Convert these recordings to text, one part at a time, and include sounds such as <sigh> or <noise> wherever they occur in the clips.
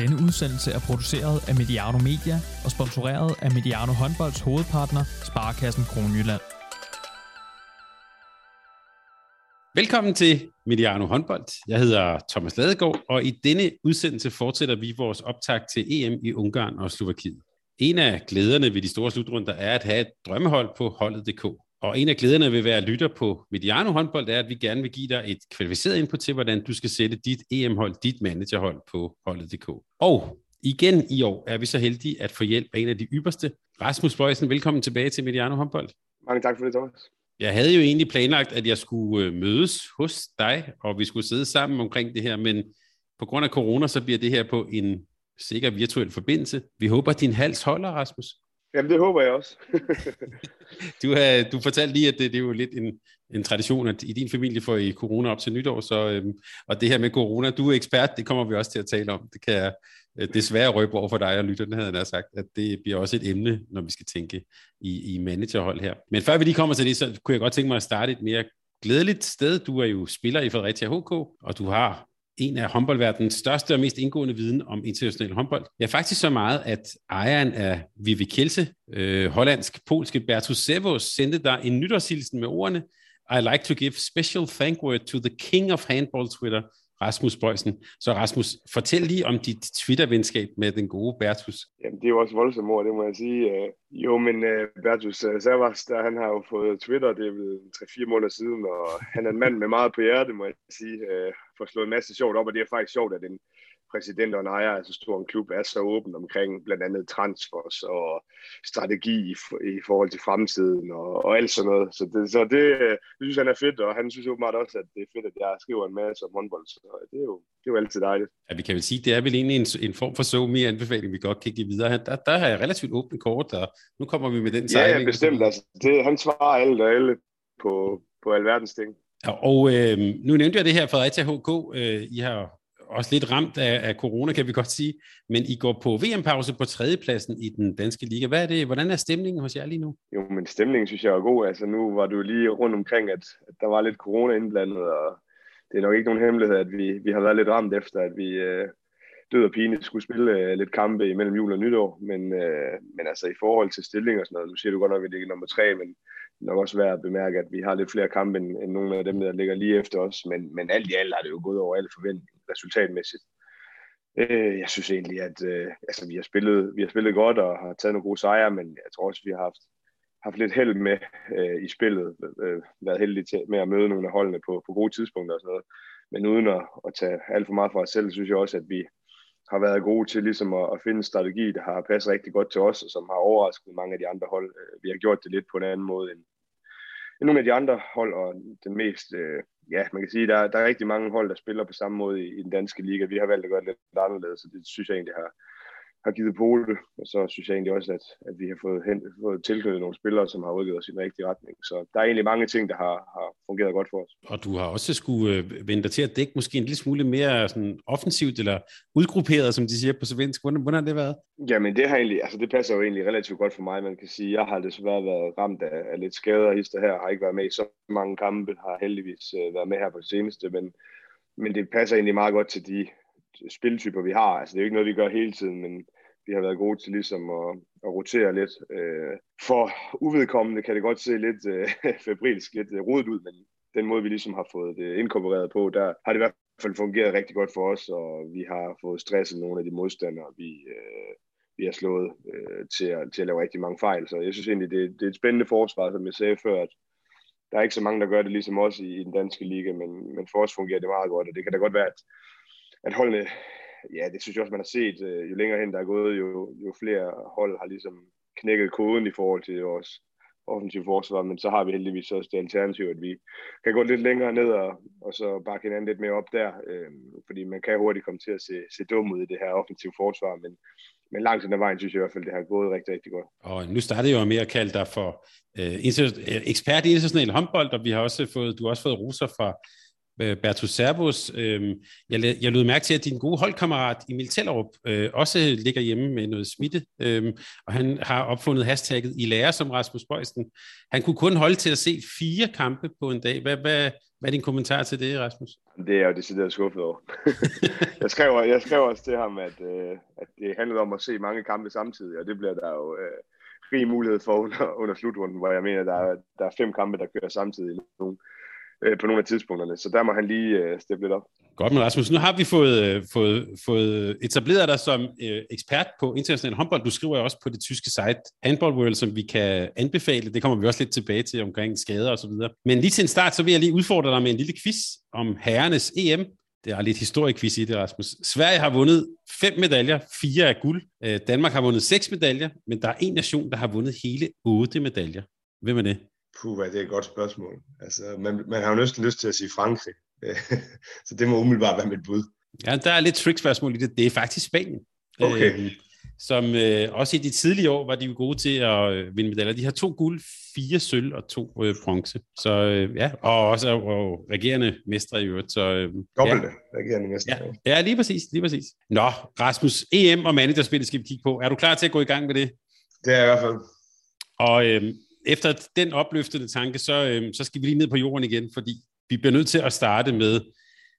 Denne udsendelse er produceret af Mediano Media og sponsoreret af Mediano Håndbolds hovedpartner, Sparkassen Kronjylland. Velkommen til Mediano Håndbold. Jeg hedder Thomas Ladegaard, og i denne udsendelse fortsætter vi vores optag til EM i Ungarn og Slovakiet. En af glæderne ved de store slutrunder er at have et drømmehold på holdet.dk. Og en af glæderne ved at være lytter på Mediano håndbold er, at vi gerne vil give dig et kvalificeret input til, hvordan du skal sætte dit EM-hold, dit managerhold på holdet.dk. Og igen i år er vi så heldige at få hjælp af en af de ypperste. Rasmus Bøjsen, velkommen tilbage til Mediano håndbold. Mange tak for det, Thomas. Jeg havde jo egentlig planlagt, at jeg skulle øh, mødes hos dig, og vi skulle sidde sammen omkring det her, men på grund af corona, så bliver det her på en sikker virtuel forbindelse. Vi håber, at din hals holder, Rasmus. Jamen, det håber jeg også. <laughs> du, har, du fortalte lige, at det, det er jo lidt en, en tradition, at i din familie får I corona op til nytår, så, øhm, og det her med corona, du er ekspert, det kommer vi også til at tale om. Det kan jeg øh, desværre røbe over for dig og lytterne, havde jeg sagt, at det bliver også et emne, når vi skal tænke i, i managerhold her. Men før vi lige kommer til det, så kunne jeg godt tænke mig at starte et mere glædeligt sted. Du er jo spiller i Fredericia HK, og du har en af håndboldverdens største og mest indgående viden om international håndbold. Ja, faktisk så meget, at ejeren af Vivi Kielse, øh, hollandsk-polske Bertus Sevos, sendte dig en nytårshilsen med ordene I like to give special thank word to the king of handball Twitter, Rasmus Bøjsen. Så Rasmus, fortæl lige om dit Twitter-venskab med den gode Bertus. Jamen, det er jo også voldsomt ord, det må jeg sige. Øh, jo, men øh, Bertus uh, Savas, der, han har jo fået Twitter, det er vel 3-4 måneder siden, og han er en mand med meget på hjerte, må jeg sige, Får slået en masse sjovt op, og det er faktisk sjovt, at en, præsident og en ejer af så stor en klub er så åben omkring blandt andet transfers og strategi i, i forhold til fremtiden og, og alt sådan noget. Så det, så det, det synes han er fedt, og han synes jo meget også, at det er fedt, at jeg skriver en masse om håndbold. Så det er jo, det er jo altid dejligt. Ja, vi kan vel sige, det er vel egentlig en, en form for så mere anbefaling, vi godt kan give videre. Der, der har jeg relativt åbent kort, og nu kommer vi med den sejling. Ja, bestemt. Altså, det, han svarer alt og alle på, på alverdens ting. Og øh, nu nævnte jeg det her, Fredericia HK. Øh, I har også lidt ramt af, af corona, kan vi godt sige. Men I går på VM-pause på tredjepladsen i den danske liga. Hvad er det? Hvordan er stemningen hos jer lige nu? Jo, men stemningen synes jeg er god. Altså nu var du lige rundt omkring, at, at der var lidt corona indblandet, og det er nok ikke nogen hemmelighed, at vi, vi har været lidt ramt efter, at vi øh, død og pine skulle spille øh, lidt kampe imellem jul og nytår. Men, øh, men altså i forhold til stilling og sådan noget, nu siger du godt nok, at vi ligger nummer tre, men nok også værd at bemærke, at vi har lidt flere kampe end, end nogle af dem, der ligger lige efter os. Men, men alt i alt har det jo gået over alle forventninger resultatmæssigt. Øh, jeg synes egentlig, at øh, altså, vi, har spillet, vi har spillet godt og har taget nogle gode sejre, men jeg tror også, vi har haft, haft lidt held med øh, i spillet. Øh, været heldige til, med at møde nogle af holdene på, på gode tidspunkter og sådan noget. Men uden at, at tage alt for meget fra os selv, synes jeg også, at vi har været gode til ligesom at, at finde en strategi, der har passet rigtig godt til os, og som har overrasket mange af de andre hold. Øh, vi har gjort det lidt på en anden måde, end, end nogle af de andre hold, og den mest øh, ja, man kan sige, der, der er rigtig mange hold, der spiller på samme måde i, i den danske liga. Vi har valgt at gøre det lidt anderledes, så det synes jeg egentlig har, har givet på det. Og så synes jeg egentlig også, at, at vi har fået, hen, fået tilknyttet nogle spillere, som har udgivet os i den rigtige retning. Så der er egentlig mange ting, der har, har fungeret godt for os. Og du har også skulle øh, vente dig til at dække måske en lille smule mere sådan offensivt eller udgrupperet, som de siger på svensk. Hvordan, hvordan har det været? Jamen det har egentlig, altså det passer jo egentlig relativt godt for mig. Man kan sige, jeg har desværre været ramt af, af lidt skader og hister her, har ikke været med i så mange kampe, har heldigvis uh, været med her på det seneste, men, men det passer egentlig meget godt til de spiltyper, vi har. Altså det er jo ikke noget, vi gør hele tiden, men vi har været gode til ligesom at, at rotere lidt. Øh, for uvedkommende kan det godt se lidt øh, <laughs> febrilsk, lidt øh, rodet ud, men den måde, vi ligesom har fået det inkorporeret på, der har det i hvert fald fungeret rigtig godt for os, og vi har fået stresset nogle af de modstandere, vi, øh, vi har slået øh, til, at, til at lave rigtig mange fejl. Så jeg synes egentlig, det, det er et spændende forsvar, som jeg sagde før, at der er ikke så mange, der gør det ligesom os i, i den danske liga, men, men for os fungerer det meget godt, og det kan da godt være, at, at holdene ja, det synes jeg også, man har set. Øh, jo længere hen der er gået, jo, jo flere hold har ligesom knækket koden i forhold til vores offensiv forsvar, men så har vi heldigvis også det alternativ, at vi kan gå lidt længere ned og, og så bakke hinanden lidt mere op der, øh, fordi man kan hurtigt komme til at se, se dum ud i det her offensiv forsvar, men, men langt hen ad vejen synes jeg i hvert fald, det har gået rigtig, rigtig godt. Og nu startede jeg jo med at kalde dig for øh, ekspert i international håndbold, og vi har også fået, du har også fået roser fra Øh, Bertus Servus. Øh, jeg, jeg lød mærke til, at din gode holdkammerat Emil Tellerup øh, også ligger hjemme med noget smitte, øh, og han har opfundet hashtagget i lære som Rasmus Bøjsten. Han kunne kun holde til at se fire kampe på en dag. Hvad, hvad, Hvad er din kommentar til det, Rasmus? Det er jeg jo decideret skuffet over. <laughs> jeg, skrev, jeg skrev også til ham, at, øh, at det handlede om at se mange kampe samtidig, og det bliver der jo øh, rig mulighed for under, under slutrunden, hvor jeg mener, der er, der er fem kampe, der kører samtidig nu, øh, på nogle af tidspunkterne. Så der må han lige øh, steppe lidt op. Godt, men Rasmus, nu har vi fået, øh, fået, fået etableret dig som øh, ekspert på international håndbold. Du skriver jo også på det tyske site Handball World, som vi kan anbefale. Det kommer vi også lidt tilbage til omkring skader og så videre. Men lige til en start, så vil jeg lige udfordre dig med en lille quiz om herrenes EM. Det er lidt historiequiz i det, Rasmus. Sverige har vundet fem medaljer, fire af guld. Øh, Danmark har vundet seks medaljer, men der er en nation, der har vundet hele otte medaljer. Hvem er det? Puh, det er et godt spørgsmål. Altså, man, man har jo næsten lyst til at sige Frankrig. <laughs> så det må umiddelbart være mit bud. Ja, der er lidt trick-spørgsmål i det. Det er faktisk Spanien. Okay. Øh, som øh, også i de tidlige år var de jo gode til at øh, vinde medaljer. De har to guld, fire sølv og to øh, bronze. Så øh, ja, og også og regerende mestre i øvrigt. Så, øh, Dobbelte ja. regerende mestre. Ja. ja, lige præcis, lige præcis. Nå, Rasmus, EM og managerspillet skal vi kigge på. Er du klar til at gå i gang med det? Det er jeg i hvert fald. Og øh, efter den opløftede tanke, så, øh, så skal vi lige ned på jorden igen, fordi vi bliver nødt til at starte med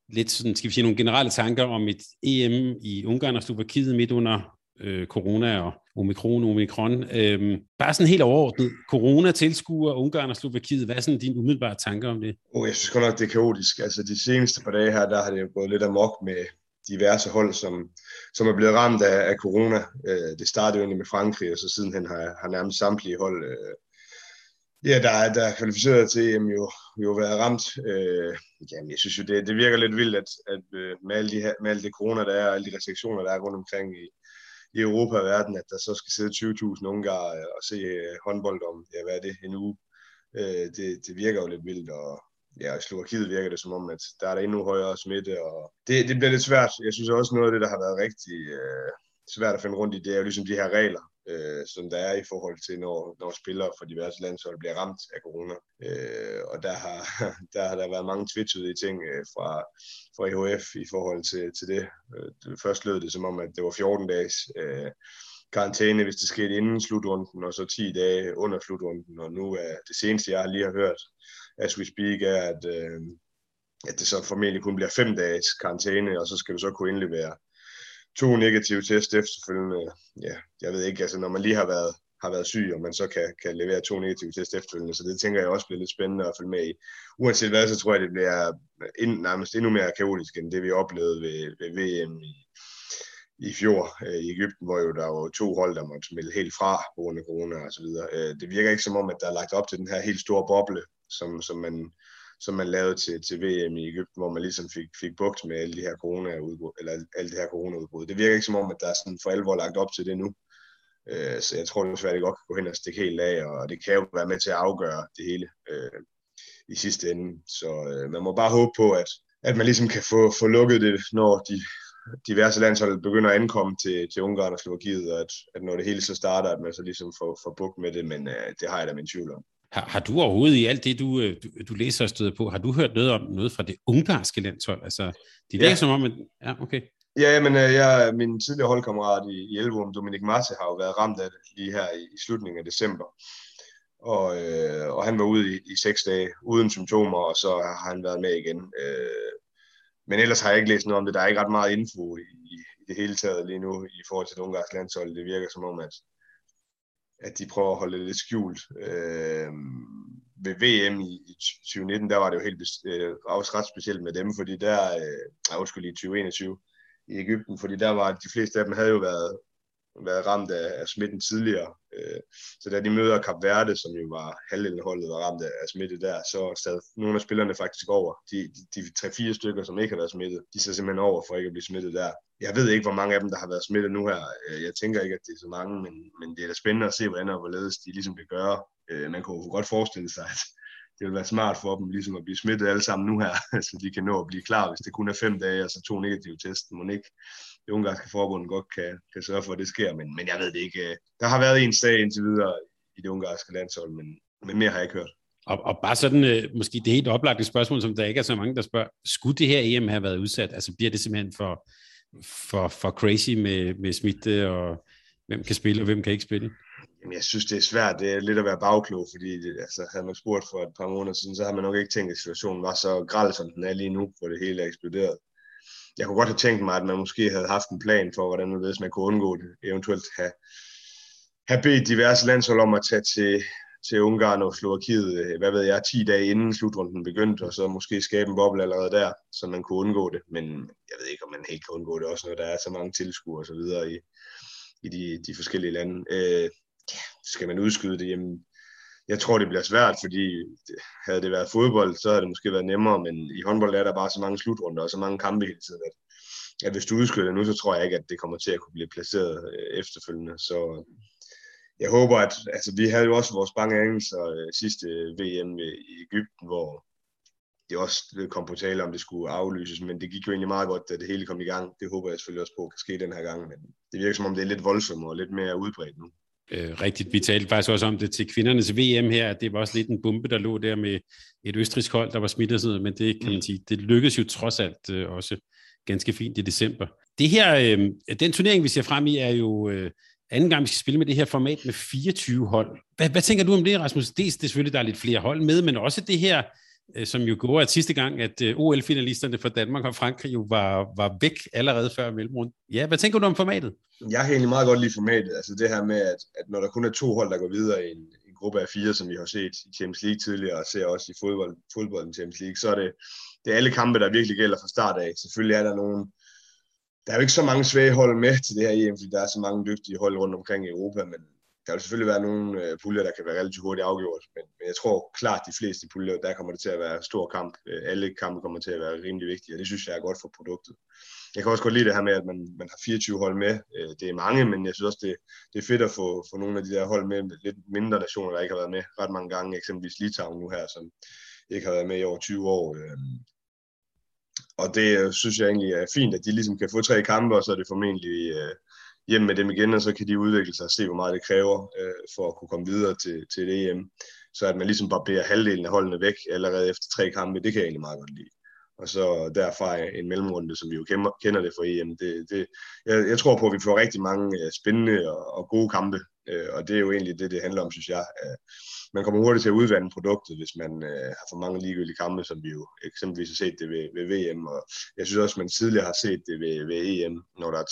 lidt sådan, skal vi sige, nogle generelle tanker om et EM i Ungarn og Slovakiet midt under øh, corona og omikron, omikron. Øhm, bare sådan helt overordnet, corona tilskuer Ungarn og Slovakiet, hvad er sådan dine umiddelbare tanker om det? Oh, jeg synes godt nok, det er kaotisk. Altså de seneste par dage her, der har det jo gået lidt amok med diverse hold, som, som er blevet ramt af, af corona. Øh, det startede jo egentlig med Frankrig, og så sidenhen har, har nærmest samtlige hold øh, ja, der, er, der er kvalificeret til EM jo, jo været ramt. Øh, jamen, jeg synes jo, det, det virker lidt vildt, at, at øh, med, alle de her, med alle de corona, der er, og alle de restriktioner, der er rundt omkring i, i Europa og verden, at der så skal sidde 20.000 unge øh, og se øh, håndbold om, ja, hvad er det, en uge. Øh, det, det virker jo lidt vildt, og ja, i Slovakiet virker det som om, at der er der endnu højere smitte, og det, det bliver lidt svært. Jeg synes også, noget af det, der har været rigtig øh, svært at finde rundt i, det er jo ligesom de her regler, øh, som der er i forhold til, når, når spillere fra diverse landshold bliver ramt af corona. Øh, og der har, <laughs> der har der været mange tvetydige ting øh, fra, fra EHF i forhold til, til det. Øh, først lød det som om, at det var 14 dages øh, karantæne, hvis det skete inden slutrunden, og så 10 dage under slutrunden. Og nu er det seneste, jeg lige har hørt, as we speak, er, at, øh, at det så formentlig kun bliver 5 dages karantæne, og så skal du så kunne indlevere to negative test efterfølgende. Ja, jeg ved ikke, altså når man lige har været, har været syg, og man så kan, kan levere to negative test efterfølgende, så det tænker jeg også bliver lidt spændende at følge med i. Uanset hvad, så tror jeg, det bliver ind, nærmest endnu mere kaotisk, end det vi oplevede ved, ved VM i, i fjor øh, i Ægypten, hvor jo der var to hold, der måtte melde helt fra på grund af corona og så videre. Øh, det virker ikke som om, at der er lagt op til den her helt store boble, som, som man som man lavede til, til VM i Ægypten, hvor man ligesom fik, fik bugt med alle de her corona-udbrud, eller alt det her coronaudbrud. Det virker ikke som om, at der er sådan for alvor lagt op til det nu. Øh, så jeg tror desværre, at det godt kan gå hen og stikke helt af, og det kan jo være med til at afgøre det hele øh, i sidste ende. Så øh, man må bare håbe på, at, at man ligesom kan få, få lukket det, når de diverse landshold begynder at ankomme til, til Ungarn og Slovakiet, og at, at når det hele så starter, at man så ligesom får, får bugt med det, men øh, det har jeg da min tvivl om. Har, har du overhovedet i alt det, du, øh, du, du læser og støder på, har du hørt noget om noget fra det ungarske landshold? Altså, det virker ja. som om, at... Ja, okay. Ja, men øh, jeg, min tidligere holdkammerat i, i Elverum, Dominik Marte, har jo været ramt af det lige her i, i slutningen af december. Og, øh, og han var ude i, i seks dage uden symptomer, og så har han været med igen. Øh, men ellers har jeg ikke læst noget om det. Der er ikke ret meget info i, i, i det hele taget lige nu i forhold til det ungarske landshold. Det virker som om, at at de prøver at holde det lidt skjult. Øh, ved VM i, i 2019, der var det jo helt øh, også ret specielt med dem, fordi der, øh, undskyld, i 2021 i Ægypten, fordi der var de fleste af dem havde jo været været ramt af, af smitten tidligere. Øh, så da de møder Kap Verde, som jo var halvdelen holdet var ramt af, smitte der, så sad nogle af spillerne faktisk over. De, de, de tre-fire stykker, som ikke har været smittet, de sad simpelthen over for ikke at blive smittet der. Jeg ved ikke, hvor mange af dem, der har været smittet nu her. Øh, jeg tænker ikke, at det er så mange, men, men det er da spændende at se, hvordan og hvorledes de ligesom kan gøre. Øh, man kunne godt forestille sig, at det vil være smart for dem ligesom at blive smittet alle sammen nu her, <laughs> så de kan nå at blive klar, hvis det kun er fem dage, og så to negative test. Må ikke det ungarske forbund godt kan, kan sørge for, at det sker, men, men jeg ved det ikke. Der har været en sag indtil videre i det ungarske landshold, men, men mere har jeg ikke hørt. Og, og bare sådan, øh, måske det helt oplagte spørgsmål, som der ikke er så mange, der spørger, skulle det her EM have været udsat? Altså bliver det simpelthen for, for, for crazy med, med smitte, og hvem kan spille, og hvem kan ikke spille? Jamen, jeg synes, det er svært. Det er lidt at være bagklog, fordi det, altså, havde man spurgt for et par måneder siden, så har man nok ikke tænkt, at situationen var så græld, som den er lige nu, hvor det hele er eksploderet. Jeg kunne godt have tænkt mig, at man måske havde haft en plan for, hvordan man, ved, man kunne undgå det. Eventuelt have, have bedt diverse landshold om at tage til, til Ungarn og Slovakiet, øh, hvad ved jeg, 10 dage inden slutrunden begyndte, og så måske skabe en boble allerede der, så man kunne undgå det. Men jeg ved ikke, om man helt kan undgå det, også når der er så mange tilskuere og så videre i, i de, de forskellige lande. Øh, ja, skal man udskyde det? Jamen, jeg tror, det bliver svært, fordi havde det været fodbold, så havde det måske været nemmere, men i håndbold er der bare så mange slutrunder og så mange kampe hele tiden, at, at hvis du udskyder det nu, så tror jeg ikke, at det kommer til at kunne blive placeret øh, efterfølgende. Så øh, jeg håber, at altså, vi havde jo også vores bange angelser øh, sidste VM i Ægypten, hvor det også kom på tale om, det skulle aflyses, men det gik jo egentlig meget godt, da det hele kom i gang. Det håber jeg selvfølgelig også på kan ske den her gang, men det virker som om, det er lidt voldsomt og lidt mere udbredt nu. Øh, rigtigt, vi talte faktisk også om det til kvindernes VM her, at det var også lidt en bombe, der lå der med et østrisk hold, der var smittet sådan noget, men det kan man mm. sige, det lykkedes jo trods alt øh, også ganske fint i december. Det her, øh, den turnering, vi ser frem i, er jo øh, anden gang, vi skal spille med det her format med 24 hold. Hvad, hvad tænker du om det, Rasmus? Dels det er selvfølgelig, der er lidt flere hold med, men også det her, Øh, som jo går at sidste gang, at øh, OL-finalisterne fra Danmark og Frankrig jo var, var væk allerede før mellemrunden. Ja, hvad tænker du om formatet? Jeg kan egentlig meget godt lide formatet. Altså det her med, at, at når der kun er to hold, der går videre i en, en gruppe af fire, som vi har set i Champions League tidligere, og ser også i fodbold, fodbolden Champions League, så er det, det er alle kampe, der virkelig gælder fra start af. Selvfølgelig er der nogen, der er jo ikke så mange svage hold med til det her EM, fordi der er så mange dygtige hold rundt omkring i Europa, men der vil selvfølgelig være nogle øh, puljer, der kan være relativt hurtigt afgjort, men, men jeg tror klart, de fleste puljer, der kommer det til at være stor kamp. Øh, alle kampe kommer til at være rimelig vigtige, og det synes jeg er godt for produktet. Jeg kan også godt lide det her med, at man, man har 24 hold med. Øh, det er mange, men jeg synes også, det, det er fedt at få, få nogle af de der hold med, lidt mindre nationer, der ikke har været med ret mange gange, eksempelvis Litauen nu her, som ikke har været med i over 20 år. Øhm. Og det øh, synes jeg egentlig er fint, at de ligesom kan få tre kampe, og så er det formentlig øh, hjem med dem igen, og så kan de udvikle sig og se, hvor meget det kræver øh, for at kunne komme videre til, til et EM. Så at man ligesom bare beder halvdelen af holdene væk allerede efter tre kampe, det kan jeg egentlig meget godt lide. Og så derfra en mellemrunde, som vi jo kender, det fra EM. Det, det, jeg, jeg tror på, at vi får rigtig mange øh, spændende og, og gode kampe, øh, og det er jo egentlig det, det handler om, synes jeg. Øh, man kommer hurtigt til at udvande produktet, hvis man øh, har for mange ligegyldige kampe, som vi jo eksempelvis har set det ved, ved VM, og jeg synes også, man tidligere har set det ved, ved EM, når der,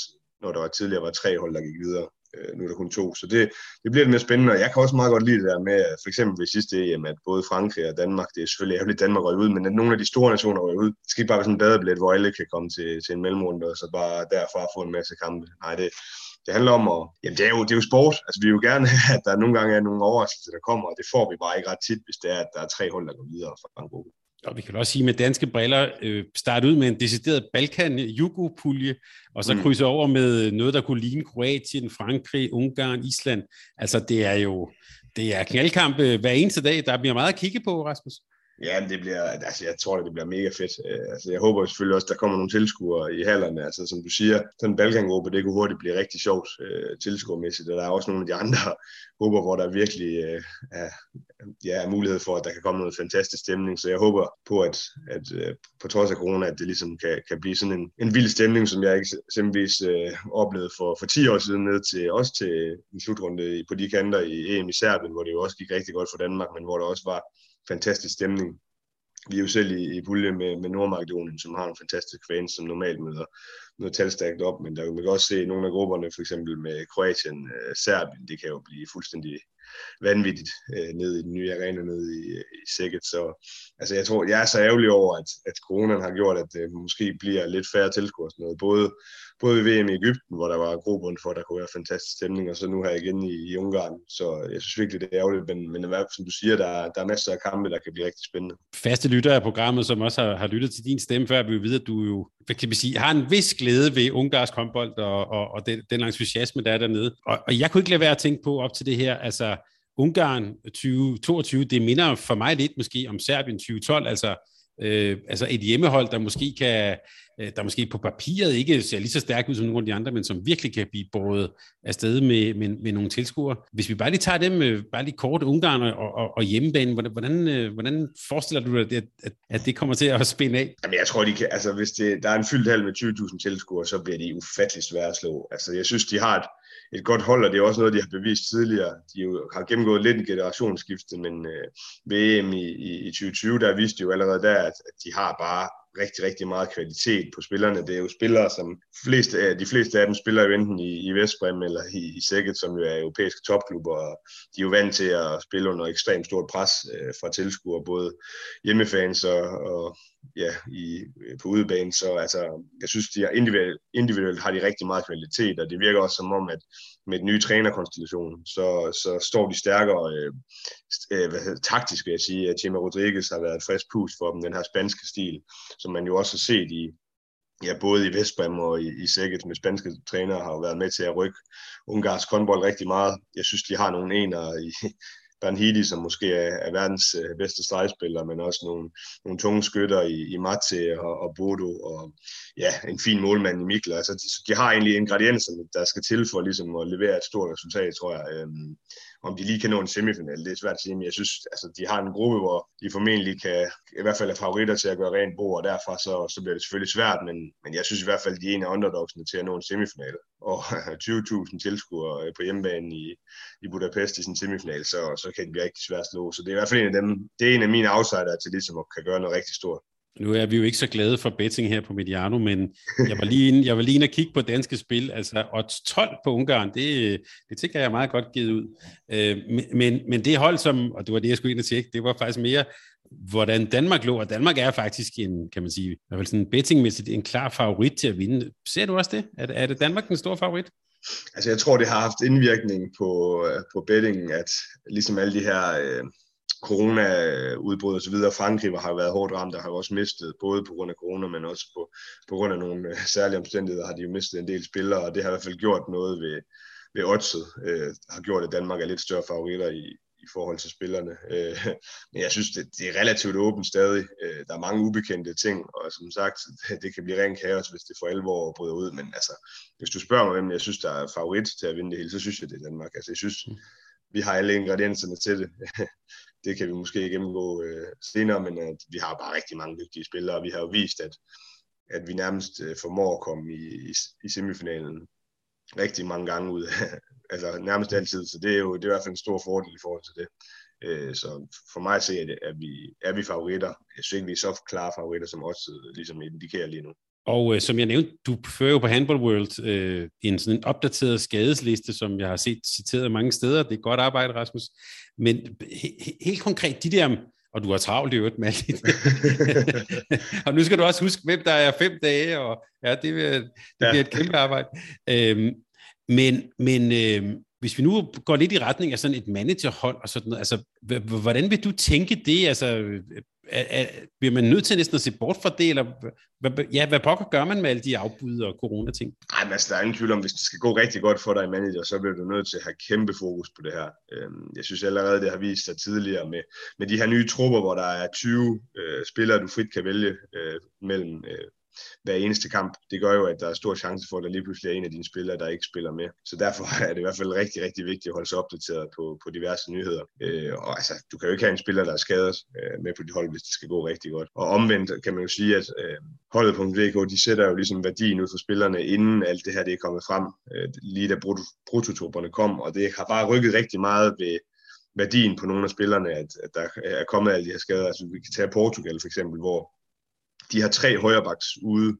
når der var tidligere var tre hold, der gik videre. Øh, nu er der kun to, så det, det bliver lidt mere spændende, og jeg kan også meget godt lide det der med, for eksempel ved sidste EM, at både Frankrig og Danmark, det er selvfølgelig ærgerligt, at Danmark røg ud, men at nogle af de store nationer røg ud, det skal ikke bare være sådan en badebillet, hvor alle kan komme til, til en mellemrunde, og så bare derfra få en masse kampe. Nej, det, det handler om at, jamen det er, jo, det er jo sport. Altså vi vil jo gerne have, at der nogle gange er nogle overraskelser, der kommer, og det får vi bare ikke ret tit, hvis det er, at der er tre hold, der går videre fra en gruppe. Og vi kan også sige med danske briller, øh, starte ud med en decideret balkan jugo pulje og så mm. krydse over med noget, der kunne ligne Kroatien, Frankrig, Ungarn, Island. Altså det er jo det er knaldkamp hver eneste dag. Der bliver meget at kigge på, Rasmus. Ja, det bliver, altså jeg tror, det bliver mega fedt. Øh, altså, jeg håber selvfølgelig også, der kommer nogle tilskuere i hallerne. Altså, som du siger, sådan en Balkangruppe, det kunne hurtigt blive rigtig sjovt øh, tilskuermæssigt. Og der er også nogle af de andre <laughs> grupper, hvor der virkelig øh, er, ja, er mulighed for, at der kan komme noget fantastisk stemning. Så jeg håber på, at, at øh, på trods af corona, at det ligesom kan, kan blive sådan en, en vild stemning, som jeg eksempelvis øh, oplevede for, for 10 år siden ned til også til en slutrunde på de kanter i EM i Serbien, hvor det jo også gik rigtig godt for Danmark, men hvor der også var fantastisk stemning. Vi er jo selv i, i pulje med, med Nordmakedonien, som har en fantastisk fans, som normalt møder noget talstærkt op, men der, man kan også se nogle af grupperne, for eksempel med Kroatien, øh, Serbien, det kan jo blive fuldstændig vanvittigt øh, ned i den nye arena nede i, øh, i Sækket. Så altså, jeg tror, jeg er så ærgerlig over, at, at coronaen har gjort, at det måske bliver lidt færre tilskuere sådan noget. Både, både i VM i Ægypten, hvor der var grobund for, at der kunne være fantastisk stemning, og så nu her igen i, i Ungarn. Så jeg synes virkelig, det er ærgerligt, men, men som du siger, der, der er masser af kampe, der kan blive rigtig spændende. Faste lyttere af programmet, som også har, har lyttet til din stemme før, vil vide, at du jo kan man sige, har en vis glæde ved ungarsk håndbold og, og, og den, den entusiasme, der er dernede. Og, og jeg kunne ikke lade være at tænke på op til det her, altså Ungarn 2022, det minder for mig lidt måske om Serbien 2012, altså øh, altså et hjemmehold, der måske kan, øh, der måske på papiret ikke ser lige så stærkt ud som nogle af de andre, men som virkelig kan blive båret afsted med, med, med nogle tilskuere. Hvis vi bare lige tager dem, øh, bare lige kort Ungarn og, og, og hjemmebane, hvordan, øh, hvordan, forestiller du dig, at, at, at det kommer til at spænde af? Jamen, jeg tror, de kan, altså hvis det, der er en fyldt hal med 20.000 tilskuere, så bliver de ufattelig svære at slå. Altså, jeg synes, de har et, et godt hold, og det er også noget, de har bevist tidligere. De jo har gennemgået lidt en generationsskifte, men øh, VM i, i, i 2020, der viste de jo allerede der, at, at de har bare rigtig, rigtig meget kvalitet på spillerne. Det er jo spillere, som fleste, de fleste af dem spiller jo enten i, i Vestbrem eller i, i Sækket, som jo er europæiske topklubber, og de er jo vant til at spille under ekstremt stort pres øh, fra tilskuere, både hjemmefans og, og ja, i, øh, på udebane. Så altså, jeg synes, de er individuelt, individuelt har de rigtig meget kvalitet, og det virker også som om, at med den nye trænerkonstellation, så, så står de stærkere øh, øh, hvad hedder, taktisk, vil jeg sige. At Chema Rodriguez har været et frisk pust for dem, den her spanske stil, som man jo også har set i, ja, både i Vestbrem og i, i Sækket med spanske trænere har jo været med til at rykke ungarsk håndbold rigtig meget. Jeg synes, de har nogle ener i, Hidi, som måske er, er verdens øh, bedste stregspiller, men også nogle, nogle tunge skytter i, i Mate og, og Bodo, og ja, en fin målmand i Mikkel. Altså, de, de har egentlig ingredienserne, der skal til for ligesom at levere et stort resultat, tror jeg. Øhm, om de lige kan nå en semifinal, det er svært at sige, men jeg synes, altså, de har en gruppe, hvor de formentlig kan, i hvert fald er favoritter til at gøre rent bord, og derfra så, så bliver det selvfølgelig svært, men, men jeg synes i hvert fald, de er en af underdogsene til at nå en semifinal. Og <laughs> 20.000 tilskuere øh, på hjemmebane i, i Budapest i sin semifinal, så, så kan de blive rigtig svært at slå. Så det er i hvert fald en af dem, det er en af mine outsider til ligesom at kan gøre noget rigtig stort. Nu er vi jo ikke så glade for betting her på Mediano, men jeg var lige inde, jeg var lige inde og kigge på danske spil. Altså odds 12 på Ungarn, det, det tænker jeg er meget godt givet ud. Øh, men, men det hold, som, og det var det, jeg skulle ind og tjekke, det var faktisk mere, hvordan Danmark lå, og Danmark er faktisk en, kan man sige, i hvert fald sådan bettingmæssigt, en klar favorit til at vinde. Ser du også det? Er, er det Danmark den store favorit? Altså jeg tror, det har haft indvirkning på, øh, på bettingen, at ligesom alle de her... Øh corona-udbrud osv. Frankrig har været hårdt ramt, der har jo også mistet, både på grund af corona, men også på, på grund af nogle øh, særlige omstændigheder, har de jo mistet en del spillere, og det har i hvert fald gjort noget ved, ved oddset, øh, har gjort, at Danmark er lidt større favoritter i, i forhold til spillerne. Øh, men jeg synes, det, det er relativt åbent stadig. Øh, der er mange ubekendte ting, og som sagt, <laughs> det kan blive ren kaos, hvis det for alvor bryder ud. Men altså, hvis du spørger mig, hvem jeg synes, der er favorit til at vinde det hele, så synes jeg, det er Danmark. Altså, jeg synes, mm. vi har alle ingredienserne til det. <laughs> det kan vi måske gennemgå øh, senere, men at vi har bare rigtig mange dygtige spillere, og vi har jo vist, at, at vi nærmest øh, formår at komme i, i, i semifinalen rigtig mange gange ud <laughs> altså nærmest altid, så det er jo det er i hvert fald en stor fordel i forhold til det. Øh, så for mig at se, at, at vi, er vi favoritter. Jeg synes ikke, vi er så klare favoritter, som også ligesom indikerer lige nu. Og øh, som jeg nævnte, du fører jo på Handball World øh, en sådan en opdateret skadesliste, som jeg har set citeret mange steder. Det er godt arbejde, Rasmus. Men he- helt konkret, de der, og du har travlt i øvrigt med <laughs> <laughs> og nu skal du også huske, hvem der er fem dage, og ja, det, vil, det ja. bliver et kæmpe arbejde. Øhm, men men øh, hvis vi nu går lidt i retning af sådan et managerhold og sådan noget, altså, hvordan vil du tænke det? Altså, er, er, bliver man nødt til næsten at se bort fra det, eller ja, hvad pokker gør man med alle de afbud og corona-ting? Nej, men altså, der er ingen tvivl om, hvis det skal gå rigtig godt for dig i manager, så bliver du nødt til at have kæmpe fokus på det her. Øhm, jeg synes allerede, det har vist sig tidligere med, med de her nye trupper, hvor der er 20 øh, spillere, du frit kan vælge øh, mellem øh, hver eneste kamp, det gør jo, at der er stor chance for, at der lige pludselig er en af dine spillere, der ikke spiller med. Så derfor <laughs> er det i hvert fald rigtig, rigtig vigtigt at holde sig opdateret på, på diverse nyheder. Øh, og altså, du kan jo ikke have en spiller, der er skadet øh, med på dit hold, hvis det skal gå rigtig godt. Og omvendt kan man jo sige, at øh, holdet.dk, de sætter jo ligesom værdien ud for spillerne, inden alt det her det er kommet frem, øh, lige da prototyperne kom, og det har bare rykket rigtig meget ved, værdien på nogle af spillerne, at, at der er kommet alle de her skader. Altså, vi kan tage Portugal for eksempel, hvor de har tre højrebacks ude,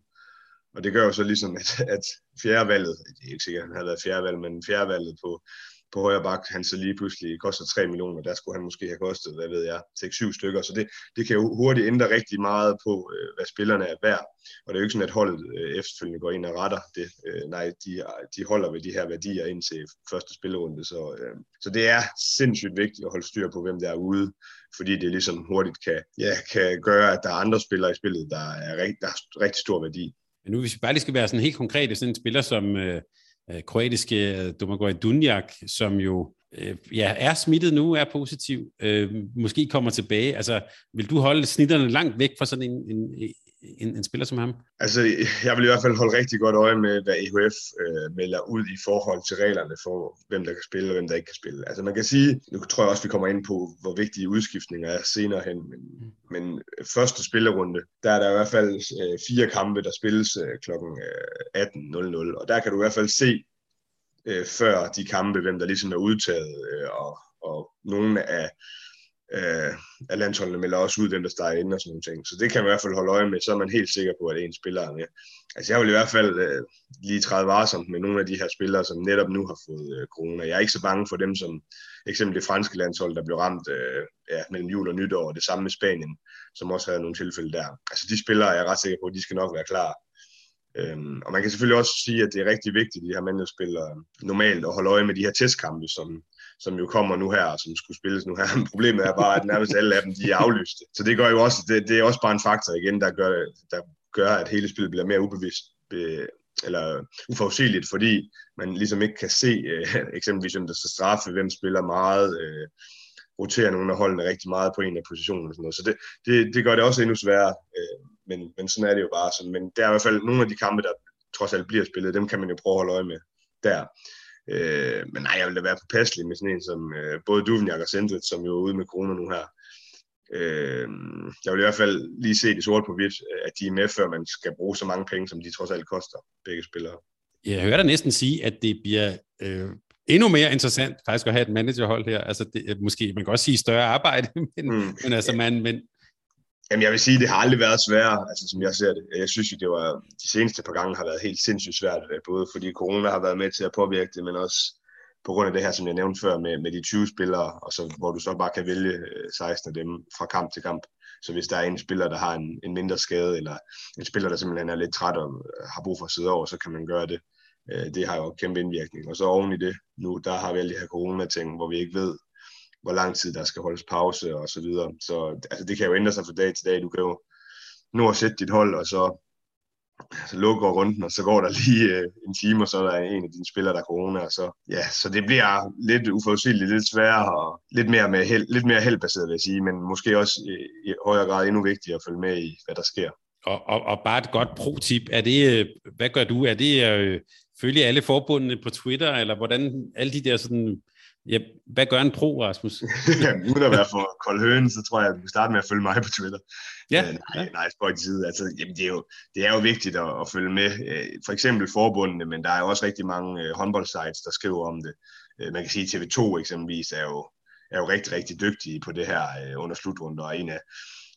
og det gør jo så ligesom, at, at fjerdevalget, det er ikke sikkert, at han har været fjerdevalg, men fjerdevalget på, på højre bak, han så lige pludselig koster 3 millioner, der skulle han måske have kostet, hvad ved jeg, 6-7 stykker, så det, det kan jo hurtigt ændre rigtig meget på, øh, hvad spillerne er værd, og det er jo ikke sådan, at holdet øh, efterfølgende går ind og retter det, øh, nej, de, de holder ved de her værdier ind til første spillerunde, så, så det er sindssygt vigtigt at holde styr på, hvem der er ude, fordi det ligesom hurtigt kan, ja, kan gøre, at der er andre spillere i spillet, der er, rigt, der er rigtig stor værdi. Men nu hvis vi bare lige skal være sådan helt konkret, sådan en spiller som øh, øh kroatiske øh, Domagoj Dunjak, som jo øh, ja, er smittet nu, er positiv, øh, måske kommer tilbage. Altså, vil du holde snitterne langt væk fra sådan en, en, en, en spiller som ham? Altså, jeg vil i hvert fald holde rigtig godt øje med, hvad EHF øh, melder ud i forhold til reglerne for, hvem der kan spille og hvem der ikke kan spille. Altså, man kan sige, nu tror jeg også, vi kommer ind på, hvor vigtige udskiftninger er senere hen, men, mm. men første spillerunde, der er der i hvert fald øh, fire kampe, der spilles øh, kl. 18.00, og der kan du i hvert fald se, øh, før de kampe, hvem der ligesom er udtaget, øh, og, og nogle af, øh, at landsholdene melder også ud, dem, der starter ind og sådan nogle ting. Så det kan man i hvert fald holde øje med, så er man helt sikker på, at en spiller er med. Altså jeg vil i hvert fald øh, lige træde varsomt med nogle af de her spillere, som netop nu har fået øh, corona. Jeg er ikke så bange for dem, som eksempel det franske landshold, der blev ramt øh, ja, mellem jul og nytår, og det samme med Spanien, som også havde nogle tilfælde der. Altså de spillere er jeg ret sikker på, at de skal nok være klar. Øhm, og man kan selvfølgelig også sige, at det er rigtig vigtigt, de her mandespillere normalt at holde øje med de her testkampe, som, som jo kommer nu her, og som skulle spilles nu her. <laughs> Problemet er bare, at nærmest alle af dem, de er aflyste. Så det gør jo også, det, det er også bare en faktor igen, der gør, der gør, at hele spillet bliver mere ubevidst, eller uforudsigeligt, fordi man ligesom ikke kan se øh, eksempelvis, hvem der skal straffe, hvem spiller meget, øh, roterer nogle af holdene rigtig meget på en af positionerne og sådan noget. Så det, det, det gør det også endnu sværere. Øh, men, men sådan er det jo bare. Sådan. Men der er i hvert fald nogle af de kampe, der trods alt bliver spillet, dem kan man jo prøve at holde øje med der. Øh, men nej, jeg vil da være påpasselig med sådan en som øh, både Duvniak og Sendrit, som jo er ude med corona nu her. Øh, jeg vil i hvert fald lige se det sort på hvidt, at de er med, før man skal bruge så mange penge, som de trods alt koster, begge spillere. Jeg hører dig næsten sige, at det bliver øh, endnu mere interessant faktisk at have et managerhold her. Altså det, måske, man kan også sige større arbejde, <laughs> men, mm. men altså man, men, Jamen, jeg vil sige, det har aldrig været sværere, altså som jeg ser det. Jeg synes jo, det var de seneste par gange har været helt sindssygt svært, øh, både fordi corona har været med til at påvirke det, men også på grund af det her, som jeg nævnte før, med, med de 20 spillere, og så, hvor du så bare kan vælge øh, 16 af dem fra kamp til kamp. Så hvis der er en spiller, der har en, en mindre skade, eller en spiller, der simpelthen er lidt træt og øh, har brug for at sidde over, så kan man gøre det. Det har jo kæmpe indvirkning. Og så oven i det, nu der har vi alle de her corona-ting, hvor vi ikke ved, hvor lang tid der skal holdes pause og så videre. Så altså, det kan jo ændre sig fra dag til dag. Du kan jo nu at sætte dit hold, og så, altså, så lukker runden, og så går der lige øh, en time, og så er der en af dine spillere, der er corona. Og så, ja, så det bliver lidt uforudsigeligt, lidt sværere og lidt mere, med held, lidt mere heldbaseret, vil jeg sige, men måske også i, i højere grad endnu vigtigere at følge med i, hvad der sker. Og, og, og bare et godt pro-tip. Er det, øh, hvad gør du? Er det øh, følge alle forbundene på Twitter, eller hvordan alle de der sådan Ja, hvad gør en pro, Rasmus? <laughs> Uden at være for kold høen, så tror jeg, at vi kan starte med at følge mig på Twitter. Ja. Øh, nej, nej, spøjt side. Altså, jamen, det, er jo, det er jo vigtigt at, at følge med. Øh, for eksempel forbundene, men der er jo også rigtig mange øh, håndboldsites, der skriver om det. Øh, man kan sige, at TV2 eksempelvis er jo, er jo rigtig, rigtig dygtige på det her øh, under slutrunder, og en af,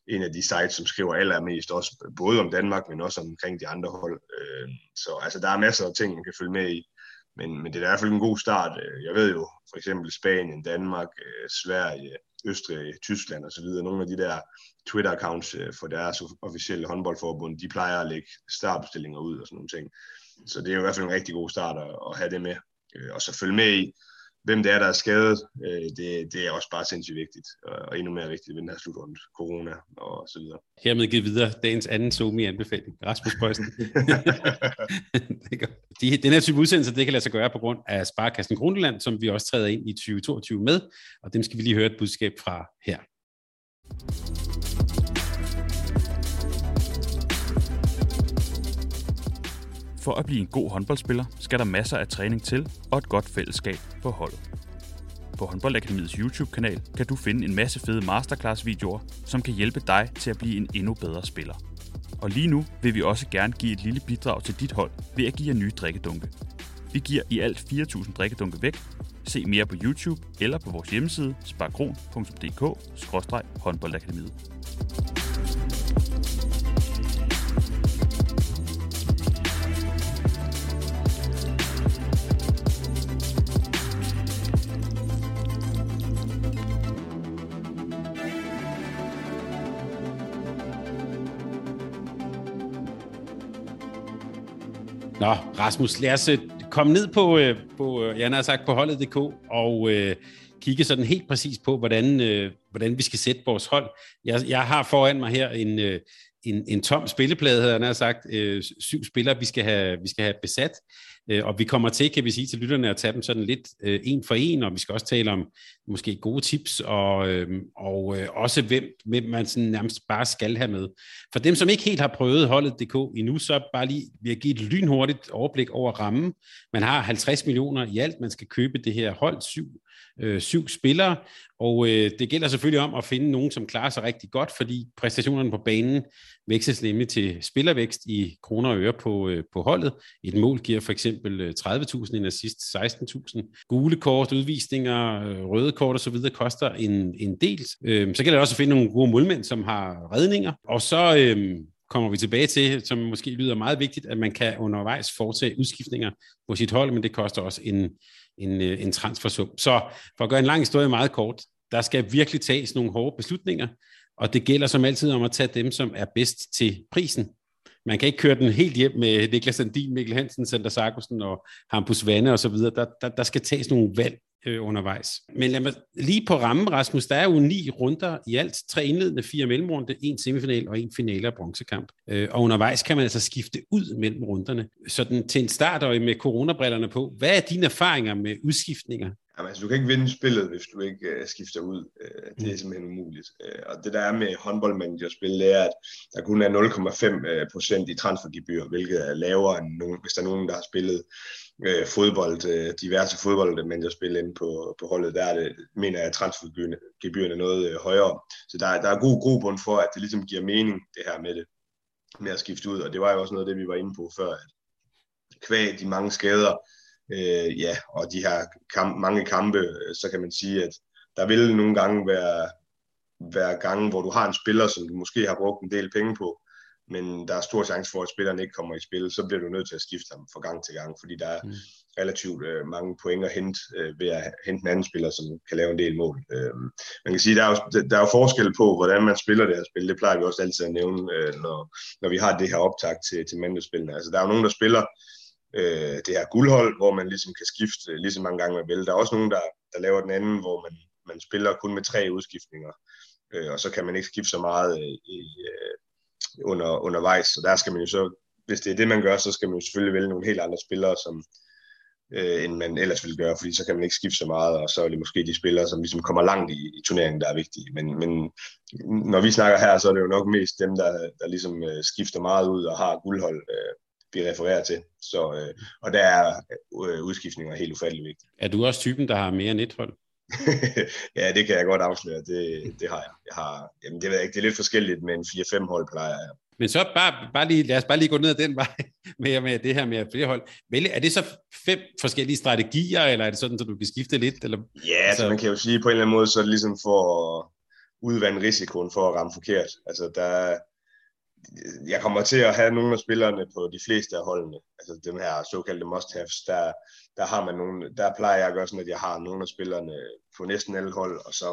en af de sites, som skriver allermest også både om Danmark, men også omkring de andre hold. Øh, så altså, der er masser af ting, man kan følge med i. Men, men det er i hvert fald en god start. Øh, jeg ved jo for eksempel Spanien, Danmark, øh, Sverige, Østrig, Tyskland osv. Nogle af de der Twitter-accounts øh, for deres officielle håndboldforbund, de plejer at lægge startbestillinger ud og sådan nogle ting. Så det er jo i hvert fald en rigtig god start at, at have det med. Og så følge med i, hvem det er, der er skadet, øh, det, det er også bare sindssygt vigtigt, og endnu mere vigtigt ved den her slutrunde, corona og så videre. Hermed givet videre dagens anden Zoom-anbefaling. Rasmus Bøjsen. <laughs> De, den her type udsendelse, det kan lade sig gøre på grund af Sparkassen Grundland, som vi også træder ind i 2022 med, og dem skal vi lige høre et budskab fra her. For at blive en god håndboldspiller, skal der masser af træning til og et godt fællesskab på holdet. På Håndboldakademiets YouTube-kanal kan du finde en masse fede masterclass-videoer, som kan hjælpe dig til at blive en endnu bedre spiller. Og lige nu vil vi også gerne give et lille bidrag til dit hold ved at give jer nye drikkedunke. Vi giver i alt 4.000 drikkedunke væk. Se mere på YouTube eller på vores hjemmeside sparkron.dk-håndboldakademiet. Nå, Rasmus, lad os øh, komme ned på, øh, på øh, jeg har sagt, på holdet.dk og øh, kigge sådan helt præcis på, hvordan, øh, hvordan vi skal sætte vores hold. Jeg, jeg har foran mig her en, øh, en, en tom spilleplade, havde jeg sagt, øh, syv spillere, vi skal have, vi skal have besat. Øh, og vi kommer til, kan vi sige til lytterne, at tage dem sådan lidt øh, en for en, og vi skal også tale om måske gode tips, og, øh, og øh, også hvem, hvem man sådan nærmest bare skal have med. For dem, som ikke helt har prøvet holdet.dk endnu, så bare lige vi jeg give et lynhurtigt overblik over rammen. Man har 50 millioner i alt, man skal købe det her hold, syv øh, syv spillere, og øh, det gælder selvfølgelig om at finde nogen, som klarer sig rigtig godt, fordi præstationerne på banen vækstes nemlig til spillervækst i kroner og øre på, øh, på holdet. Et mål giver for eksempel øh, 30.000, en assist 16.000. Gule kort, udvisninger, øh, røde kort osv. koster en, en del. Øh, så gælder det også at finde nogle gode målmænd, som har redninger. Og så... Øh, kommer vi tilbage til, som måske lyder meget vigtigt, at man kan undervejs foretage udskiftninger på sit hold, men det koster også en, en, øh, en transfersum. Så for at gøre en lang historie meget kort, der skal virkelig tages nogle hårde beslutninger, og det gælder som altid om at tage dem, som er bedst til prisen. Man kan ikke køre den helt hjem med Niklas Sandin, Mikkel Hansen, Sander Sarkusen og Hampus Vande osv. Der, der, der skal tages nogle valg øh, undervejs. Men lad mig lige på rammen, Rasmus, der er jo ni runder i alt. Tre indledende, fire mellemrunde, en semifinal og en finale af bronzekamp. Øh, og undervejs kan man altså skifte ud mellem runderne. Sådan til en start og med coronabrillerne på, hvad er dine erfaringer med udskiftninger? Jamen, altså, du kan ikke vinde spillet, hvis du ikke uh, skifter ud. Uh, det er mm. simpelthen umuligt. Uh, og det der er med håndboldmanagerspil, det er, at der kun er 0,5 procent i transfergebyr, hvilket er lavere end nogen, hvis der er nogen, der har spillet øh, fodbold, øh, diverse spiller inde på, på holdet. Der er det, mener jeg, at transfergebyrene er noget øh, højere. Så der, der er god grobund for, at det ligesom giver mening, det her med det, med at skifte ud. Og det var jo også noget af det, vi var inde på før, at kvæg de mange skader, øh, ja, og de her kamp, mange kampe, øh, så kan man sige, at der vil nogle gange være, være gange, hvor du har en spiller, som du måske har brugt en del penge på, men der er stor chance for, at spilleren ikke kommer i spil, så bliver du nødt til at skifte ham fra gang til gang, fordi der er mm. relativt øh, mange point at hente øh, ved at hente en anden spiller, som kan lave en del mål. Øh, man kan sige, der er, jo, der er jo forskel på, hvordan man spiller det her spil. Det plejer vi også altid at nævne, øh, når, når vi har det her optag til, til mandespillene. Altså, der er jo nogen, der spiller øh, det her guldhold, hvor man ligesom kan skifte lige så mange gange man vil. Der er også nogen, der, der laver den anden, hvor man, man spiller kun med tre udskiftninger, øh, og så kan man ikke skifte så meget øh, i, øh, under, undervejs. Så der skal man jo så, hvis det er det, man gør, så skal man jo selvfølgelig vælge nogle helt andre spillere, som, øh, end man ellers ville gøre, fordi så kan man ikke skifte så meget, og så er det måske de spillere, som ligesom kommer langt i, i turneringen, der er vigtige. Men, men når vi snakker her, så er det jo nok mest dem, der, der ligesom øh, skifter meget ud og har guldhold, øh, vi refererer til. Så, øh, og der er øh, udskiftninger helt ufattelig vigtigt. Er du også typen, der har mere end et hold? <laughs> ja, det kan jeg godt afsløre. Det, det har jeg. jeg har, jamen, det, ved jeg ikke, det er lidt forskelligt, men 4-5 hold plejer jeg. Men så bare, bare lige, lad os bare lige gå ned ad den vej <laughs> med, med det her med flere hold. Vel, er det så fem forskellige strategier, eller er det sådan, at du kan skifte lidt? Eller? Ja, altså, så man kan jo sige, på en eller anden måde, så er det ligesom for at udvande risikoen for at ramme forkert. Altså, der, jeg kommer til at have nogle af spillerne på de fleste af holdene, altså dem her såkaldte must-haves, der, der har man nogle, der plejer jeg at gøre sådan, at jeg har nogle af spillerne på næsten alle hold, og så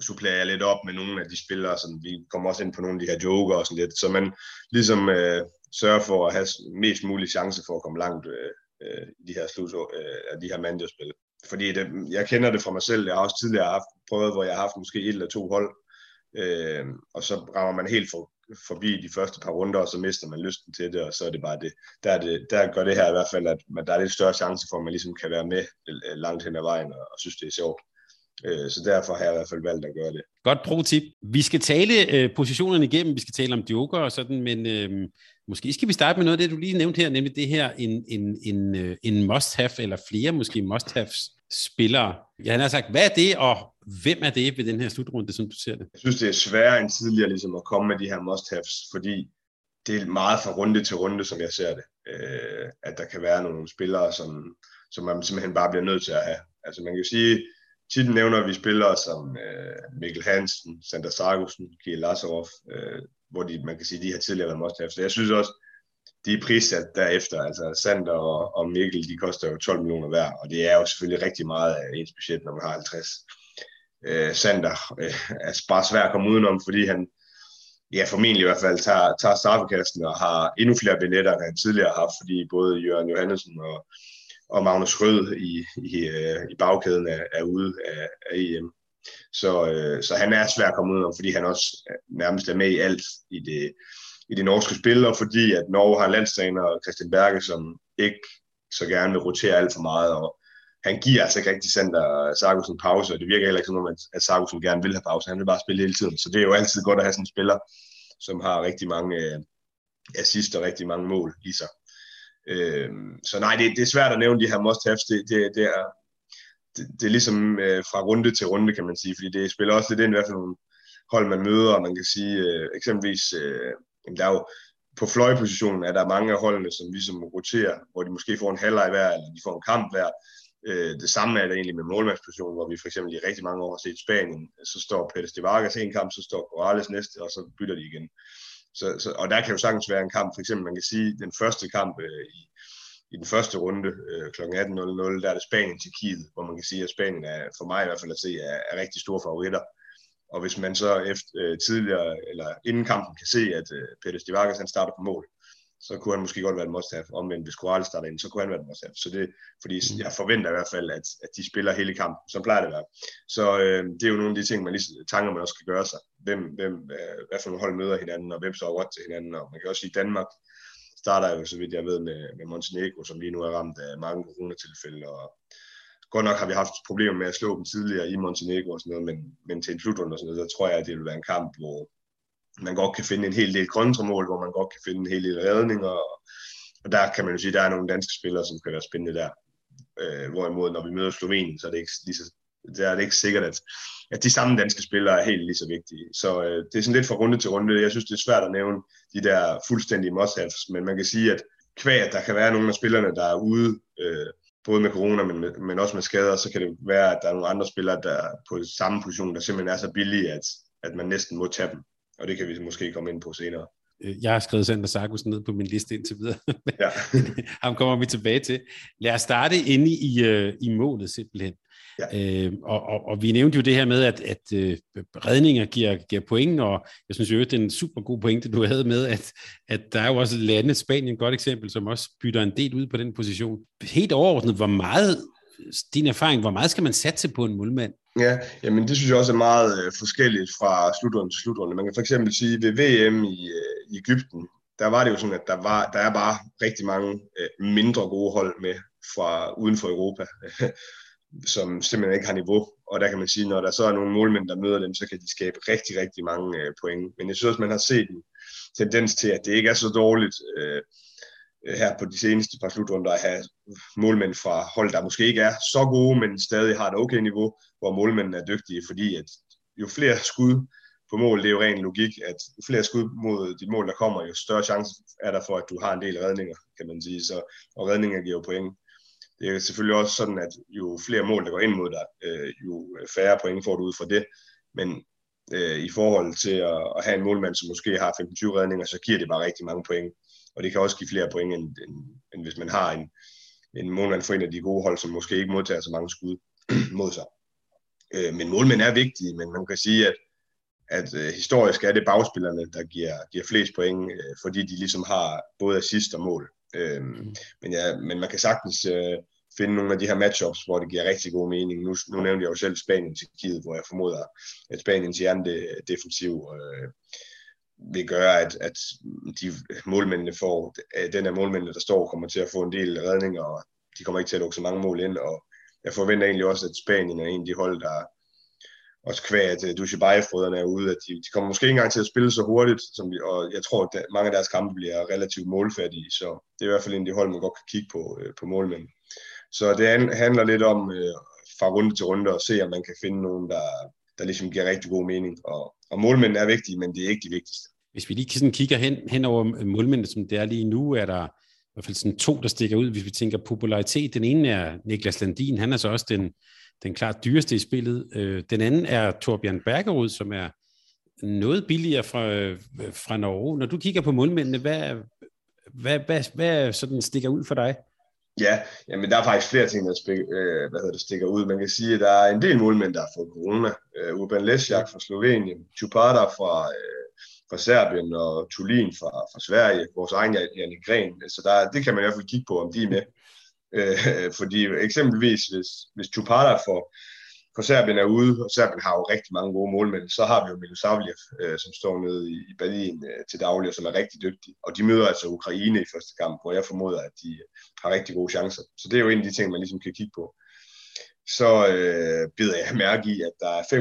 supplerer jeg lidt op med nogle af de spillere, som vi kommer også ind på nogle af de her joker og sådan lidt, så man ligesom øh, sørger for at have mest mulig chance for at komme langt øh, øh, i de her slut, øh, af de her mandespil. Fordi det, jeg kender det fra mig selv, jeg har også tidligere haft, prøvet, hvor jeg har haft måske et eller to hold, øh, og så rammer man helt for, forbi de første par runder, og så mister man lysten til det, og så er det bare det. Der, er det, der gør det her i hvert fald, at man, der er lidt større chance for, at man ligesom kan være med øh, langt hen ad vejen, og, og synes, det er sjovt. Øh, så derfor har jeg i hvert fald valgt at gøre det. Godt pro-tip. Vi skal tale øh, positionerne igennem, vi skal tale om joker og sådan, men øh, måske skal vi starte med noget af det, du lige nævnte her, nemlig det her, en, en, en, øh, en must-have, eller flere måske must-haves spillere. Jeg har sagt, hvad er det, og hvem er det ved den her slutrunde, som du ser det? Jeg synes, det er sværere end tidligere ligesom, at komme med de her must-haves, fordi det er meget fra runde til runde, som jeg ser det. Øh, at der kan være nogle spillere, som, som man simpelthen bare bliver nødt til at have. Altså man kan jo sige, tit nævner vi spillere som øh, Mikkel Hansen, Sander Sargussen, Kiel Lazarov, øh, hvor de, man kan sige, de har tidligere været must-haves. Så jeg synes også, de er prissat derefter. Altså Sander og, og Mikkel, de koster jo 12 millioner hver, og det er jo selvfølgelig rigtig meget af ens budget, når man har 50. Øh, Sander øh, er bare svært at komme udenom, fordi han, ja formentlig i hvert fald, tager, tager straffekasten og har endnu flere billetter, end han tidligere har haft, fordi både Jørgen Johansen og, og Magnus Rød i, i, øh, i bagkæden er, er ude af, af EM. Så, øh, så han er svær at komme ud fordi han også nærmest er med i alt i det, i det norske spil, og fordi at Norge har landstræner, Christian Berge, som ikke så gerne vil rotere alt for meget, og han giver altså ikke rigtig Sander Sargussen pause, og det virker heller ikke som om, at Sargussen gerne vil have pause. Han vil bare spille hele tiden, så det er jo altid godt at have sådan en spiller, som har rigtig mange øh, assist og rigtig mange mål i sig. Øh, så nej, det, det er svært at nævne de her must-haves. Det, det, det, er, det, det er ligesom øh, fra runde til runde, kan man sige, fordi det spiller også lidt ind, hvad for nogle hold man møder, og man kan sige, øh, eksempelvis, øh, der er jo, på fløjpositionen er der mange af holdene, som ligesom roterer, hvor de måske får en halvleg hver, eller de får en kamp hver. Øh, det samme er det egentlig med målmandspositionen, hvor vi for eksempel i rigtig mange år har set Spanien, så står Pérez de Vargas en kamp, så står Corrales næste, og så bytter de igen. Så, så, og der kan jo sagtens være en kamp, for eksempel man kan sige, den første kamp øh, i, i den første runde øh, kl. 18.00, der er det Spanien til Kiel, hvor man kan sige, at Spanien er, for mig i hvert fald at se, er, er rigtig store favoritter. Og hvis man så efter, øh, tidligere, eller inden kampen kan se, at øh, Pérez de Vargas han starter på mål, så kunne han måske godt være en must-have. Omvendt, hvis Corral starter ind, så kunne han være en must-have. Så det, fordi mm. jeg forventer i hvert fald, at, at de spiller hele kampen, som plejer det at være. Så øh, det er jo nogle af de ting, man lige tanker, man også skal gøre sig. Hvem, hvem, øh, hvad for nogle hold møder hinanden, og hvem står godt til hinanden. Og man kan også sige, Danmark starter jo, så vidt jeg ved, med, med Montenegro, som lige nu er ramt af mange coronatilfælde, og Godt nok har vi haft problemer med at slå dem tidligere i Montenegro og sådan noget, men, men til en slutrunde og sådan noget, der tror jeg, at det vil være en kamp, hvor man godt kan finde en hel del kontramål, hvor man godt kan finde en hel del redninger, og, og der kan man jo sige, at der er nogle danske spillere, som kan være spændende der. Øh, hvorimod, når vi møder Slovenien, så er det ikke lige så der er det ikke sikkert, at, at de samme danske spillere er helt lige så vigtige. Så øh, det er sådan lidt fra runde til runde. Jeg synes, det er svært at nævne de der fuldstændige must men man kan sige, at kvæg, at der kan være nogle af spillerne, der er ude øh, både med corona, men, men også med skader, så kan det være, at der er nogle andre spillere, der er på samme position, der simpelthen er så billige, at, at man næsten må tage dem. Og det kan vi måske komme ind på senere. Øh, jeg har skrevet Sander Sarkus ned på min liste indtil videre. <laughs> Ja. <laughs> Ham kommer vi tilbage til. Lad os starte inde i, øh, i målet simpelthen. Ja. Øh, og, og, og vi nævnte jo det her med, at, at uh, redninger giver, giver point, og jeg synes jo, det er en super god pointe, du havde med, at, at der er jo også lande, Spanien et godt eksempel, som også bytter en del ud på den position. Helt overordnet, hvor meget, din erfaring, hvor meget skal man satse på en målmand? Ja, jamen det synes jeg også er meget øh, forskelligt fra slutrunde til slutrunde. Man kan for eksempel sige, ved VM i, øh, i Ægypten, der var det jo sådan, at der, var, der er bare rigtig mange øh, mindre gode hold med fra uden for Europa. <laughs> som simpelthen ikke har niveau. Og der kan man sige, når der så er nogle målmænd, der møder dem, så kan de skabe rigtig, rigtig mange point. Men jeg synes også, man har set en tendens til, at det ikke er så dårligt Øh, her på de seneste par slutrunder at have målmænd fra hold, der måske ikke er så gode, men stadig har et okay niveau, hvor målmændene er dygtige, fordi at jo flere skud på mål, det er jo ren logik, at jo flere skud mod de mål, der kommer, jo større chance er der for, at du har en del redninger, kan man sige. Så, og redninger giver jo point det er selvfølgelig også sådan, at jo flere mål, der går ind mod dig, øh, jo færre point får du ud fra det. Men øh, i forhold til at, at have en målmand, som måske har 15-20 redninger, så giver det bare rigtig mange point. Og det kan også give flere point, end, end, end hvis man har en, en målmand for en af de gode hold, som måske ikke modtager så mange skud <clears throat> mod sig. Øh, men målmænd er vigtige, men man kan sige, at, at øh, historisk er det bagspillerne, der giver, giver flest point, øh, fordi de ligesom har både assist og mål. Øhm, men, ja, men man kan sagtens øh, finde nogle af de her matchups, hvor det giver rigtig god mening. Nu, nu nævnte jeg jo selv Spanien til Kiet, hvor jeg formoder, at Spaniens hjernedefensiv øh, vil gøre, at, at de målmændene får, øh, den af målmændene, der står, kommer til at få en del redninger, og de kommer ikke til at lukke så mange mål ind, og jeg forventer egentlig også, at Spanien er en af de hold, der, også kvæg, at Dushibaye-frøderne er ude, at de, de kommer måske ikke engang til at spille så hurtigt, som de, og jeg tror, at mange af deres kampe bliver relativt målfattige, så det er i hvert fald en af de hold, man godt kan kigge på, øh, på målmænd. Så det handler lidt om øh, fra runde til runde at se, om man kan finde nogen, der, der ligesom giver rigtig god mening. Og, og målmænd er vigtige, men det er ikke de vigtigste. Hvis vi lige sådan kigger hen, hen over målmændene, som det er lige nu, er der i hvert fald sådan to, der stikker ud, hvis vi tænker popularitet. Den ene er Niklas Landin, han er så også den, den klart dyreste i spillet. Øh, den anden er Torbjørn Bergerud, som er noget billigere fra, øh, fra Norge. Når du kigger på målmændene, hvad, hvad, hvad, hvad sådan stikker ud for dig? Ja, jamen der er faktisk flere ting, der spik, øh, hvad hedder det, stikker ud. Man kan sige, at der er en del målmænd, der har fået corona. Øh, Urban Lesjak fra Slovenien, Chupada fra, øh, fra Serbien og Tulin fra, fra Sverige, vores egen Janne Gren. Så der, det kan man i hvert fald kigge på, om de er med. Øh, <laughs> fordi eksempelvis, hvis, hvis Chupada får, for Serbien er ude, og Serbien har jo rigtig mange gode målmænd, så har vi jo Milosavljev, øh, som står nede i, i Berlin øh, til daglig, og som er rigtig dygtig. Og de møder altså Ukraine i første kamp, hvor jeg formoder, at de øh, har rigtig gode chancer. Så det er jo en af de ting, man ligesom kan kigge på. Så øh, bider jeg mærke i, at der er 5,7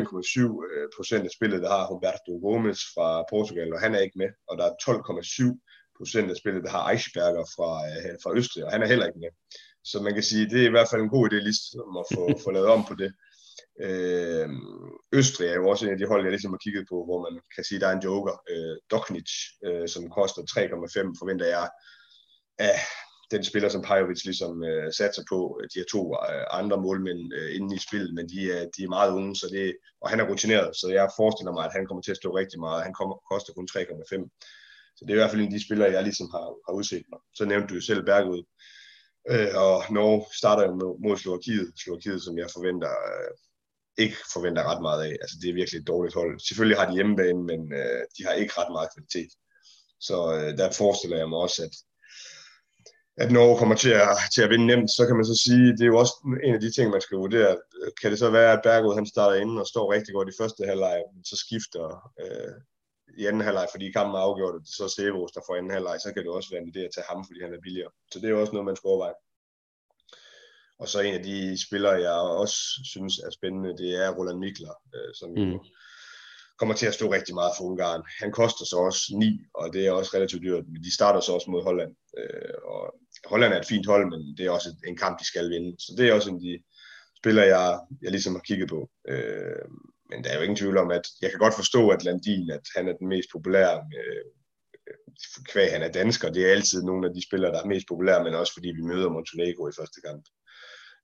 øh, procent af spillet, der har Roberto Gomes fra Portugal, og han er ikke med. Og der er 12,7 procent af spillet, der har Eichberger fra, øh, fra Østrig, og han er heller ikke med. så man kan sige, det er i hvert fald en god idé ligesom at få, få lavet om på det. Øh, Østrig er jo også en af de hold, jeg ligesom har kigget på, hvor man kan sige, at der er en joker, øh, Doknic, øh, som koster 3,5, forventer jeg, af den spiller, som Pajovic ligesom øh, satser på. De har to øh, andre målmænd øh, inde i spillet, men de er, de er meget unge, så det, og han er rutineret, så jeg forestiller mig, at han kommer til at stå rigtig meget. Han kommer, koster kun 3,5. Så det er i hvert fald en af de spillere, jeg ligesom har, har udset mig. Så nævnte du jo selv Bergud. Øh, og Norge starter jo mod Slovakiet, Slovakiet, som jeg forventer øh, ikke forventer ret meget af. Altså, det er virkelig et dårligt hold. Selvfølgelig har de hjemmebane, men øh, de har ikke ret meget kvalitet. Så øh, der forestiller jeg mig også, at, at Norge kommer til at, til at vinde nemt, så kan man så sige, det er jo også en af de ting, man skal vurdere. Kan det så være, at Bergud han starter inden og står rigtig godt i første halvleg, så skifter øh, i anden halvleg, fordi kampen er afgjort, og det er så Severos, der får anden halvleg, så kan det også være en idé at tage ham, fordi han er billigere. Så det er jo også noget, man skal overveje. Og så en af de spillere, jeg også synes er spændende, det er Roland Mikler, øh, som mm. kommer til at stå rigtig meget for Ungarn. Han koster så også 9, og det er også relativt dyrt, men de starter så også mod Holland. Øh, og Holland er et fint hold, men det er også en kamp, de skal vinde. Så det er også en af de spillere, jeg, jeg ligesom har kigget på. Øh, men der er jo ingen tvivl om, at jeg kan godt forstå, at Landin, at han er den mest populære, øh, kvæg han er dansker. Det er altid nogle af de spillere, der er mest populære, men også fordi vi møder Montenegro i første kamp.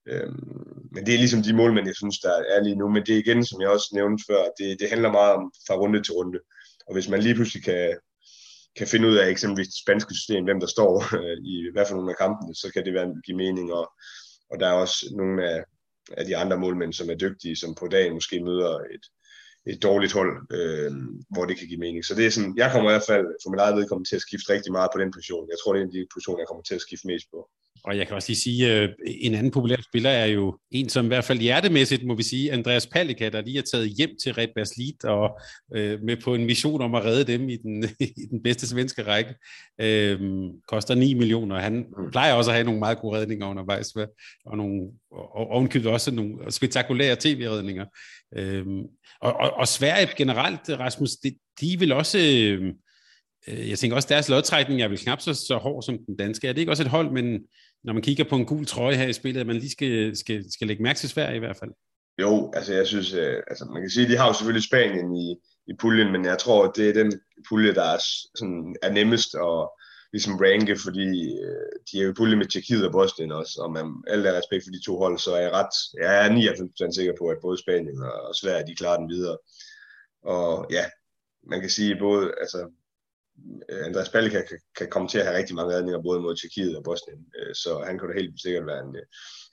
Øhm, men det er ligesom de målmænd, jeg synes, der er lige nu. Men det er igen, som jeg også nævnte før, det, det handler meget om fra runde til runde. Og hvis man lige pludselig kan, kan finde ud af eksempelvis det spanske system, hvem der står øh, i hvert for nogle af kampene, så kan det være, give mening. Og, og der er også nogle af, af de andre målmænd, som er dygtige, som på dagen måske møder et, et dårligt hold, øh, hvor det kan give mening. Så det er sådan, jeg kommer i hvert fald for min eget vedkommende til at skifte rigtig meget på den position. Jeg tror, det er en af de positioner, jeg kommer til at skifte mest på. Og jeg kan også lige sige, øh, en anden populær spiller er jo en, som i hvert fald hjertemæssigt, må vi sige, Andreas Palika, der lige er taget hjem til Red Baslit og øh, med på en mission om at redde dem i den, <laughs> i den bedste svenske række. Øh, koster 9 millioner. Han mm. plejer også at have nogle meget gode redninger undervejs, og, nogle, og ovenkøbet også nogle spektakulære tv-redninger. Øh, og, og, og Sverige generelt, Rasmus, det, de vil også... Øh, Øh, jeg tænker også, deres lodtrækning er vel knap så, så hård som den danske. Er det ikke også et hold, men når man kigger på en gul trøje her i spillet, at man lige skal, skal, skal lægge mærke til Sverige i hvert fald? Jo, altså jeg synes, øh, altså man kan sige, at de har jo selvfølgelig Spanien i, i puljen, men jeg tror, det er den pulje, der er, sådan, er nemmest at ligesom ranke, fordi øh, de er jo i pulje med Tjekkiet og Bosnien også, og man alt er respekt for de to hold, så er jeg ret, jeg er 99% sikker på, at både Spanien og Sverige, de klarer den videre. Og ja, man kan sige både, altså Øh, Andreas Balika kan, kan komme til at have rigtig mange redninger, både mod Tjekkiet og Bosnien, øh, så han kan da helt sikkert være en, øh,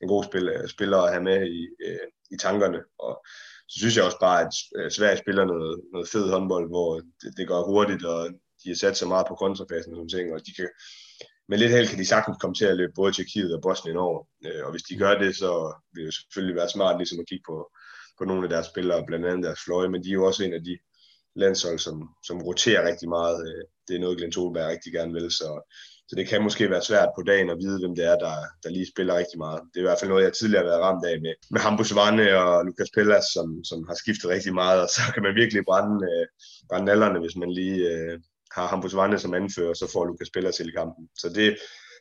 en god spiller, spiller at have med i, i tankerne. Og så synes jeg også bare, at Sverige spiller noget, noget fed håndbold, hvor det, det går hurtigt, og de har sat så meget på kontrafasen og sådan ting, og de kan, med lidt held kan de sagtens komme til at løbe både Tjekkiet og Bosnien over. Og hvis de gør det, så vil det selvfølgelig være smart ligesom at kigge på, på nogle af deres spillere, blandt andet deres fløje, men de er jo også en af de landshold, som, som roterer rigtig meget. Øh, det er noget, Glenn Tolberg rigtig gerne vil, så, så det kan måske være svært på dagen at vide, hvem det er, der, der lige spiller rigtig meget. Det er i hvert fald noget, jeg tidligere har været ramt af med, med Hampus Vanne og Lukas Pellas, som, som har skiftet rigtig meget, og så kan man virkelig brænde, øh, brænde nallerne, hvis man lige øh, har Hampus Vanne som anfører, så får Lukas Pellas hele kampen. Så det,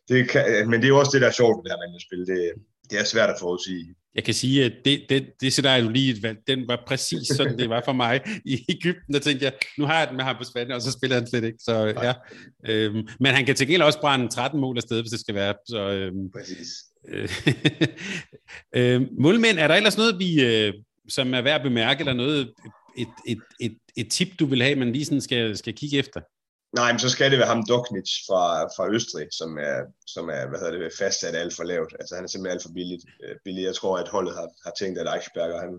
det kan, men det er jo også det, der er sjovt med det her med. Det, det er svært at forudsige. Jeg kan sige, at det, det, det scenarie, du lige valgte, den var præcis sådan, det var for mig i Ægypten. Der tænkte jeg, nu har jeg den med ham på Spanien, og så spiller han slet ikke. Så, ja. øhm, men han kan til gengæld også brænde 13 mål afsted, hvis det skal være. Så, øhm, præcis. <laughs> øhm, målmænd, er der ellers noget, vi, øh, som er værd at bemærke, eller noget, et, et, et, et tip, du vil have, man lige sådan skal, skal kigge efter? Nej, men så skal det være ham Duknic fra, fra Østrig, som er, som er hvad hedder det, fastsat alt for lavt. Altså han er simpelthen alt for billigt. Øh, billig. Jeg tror, at holdet har, har tænkt, at Eichberger han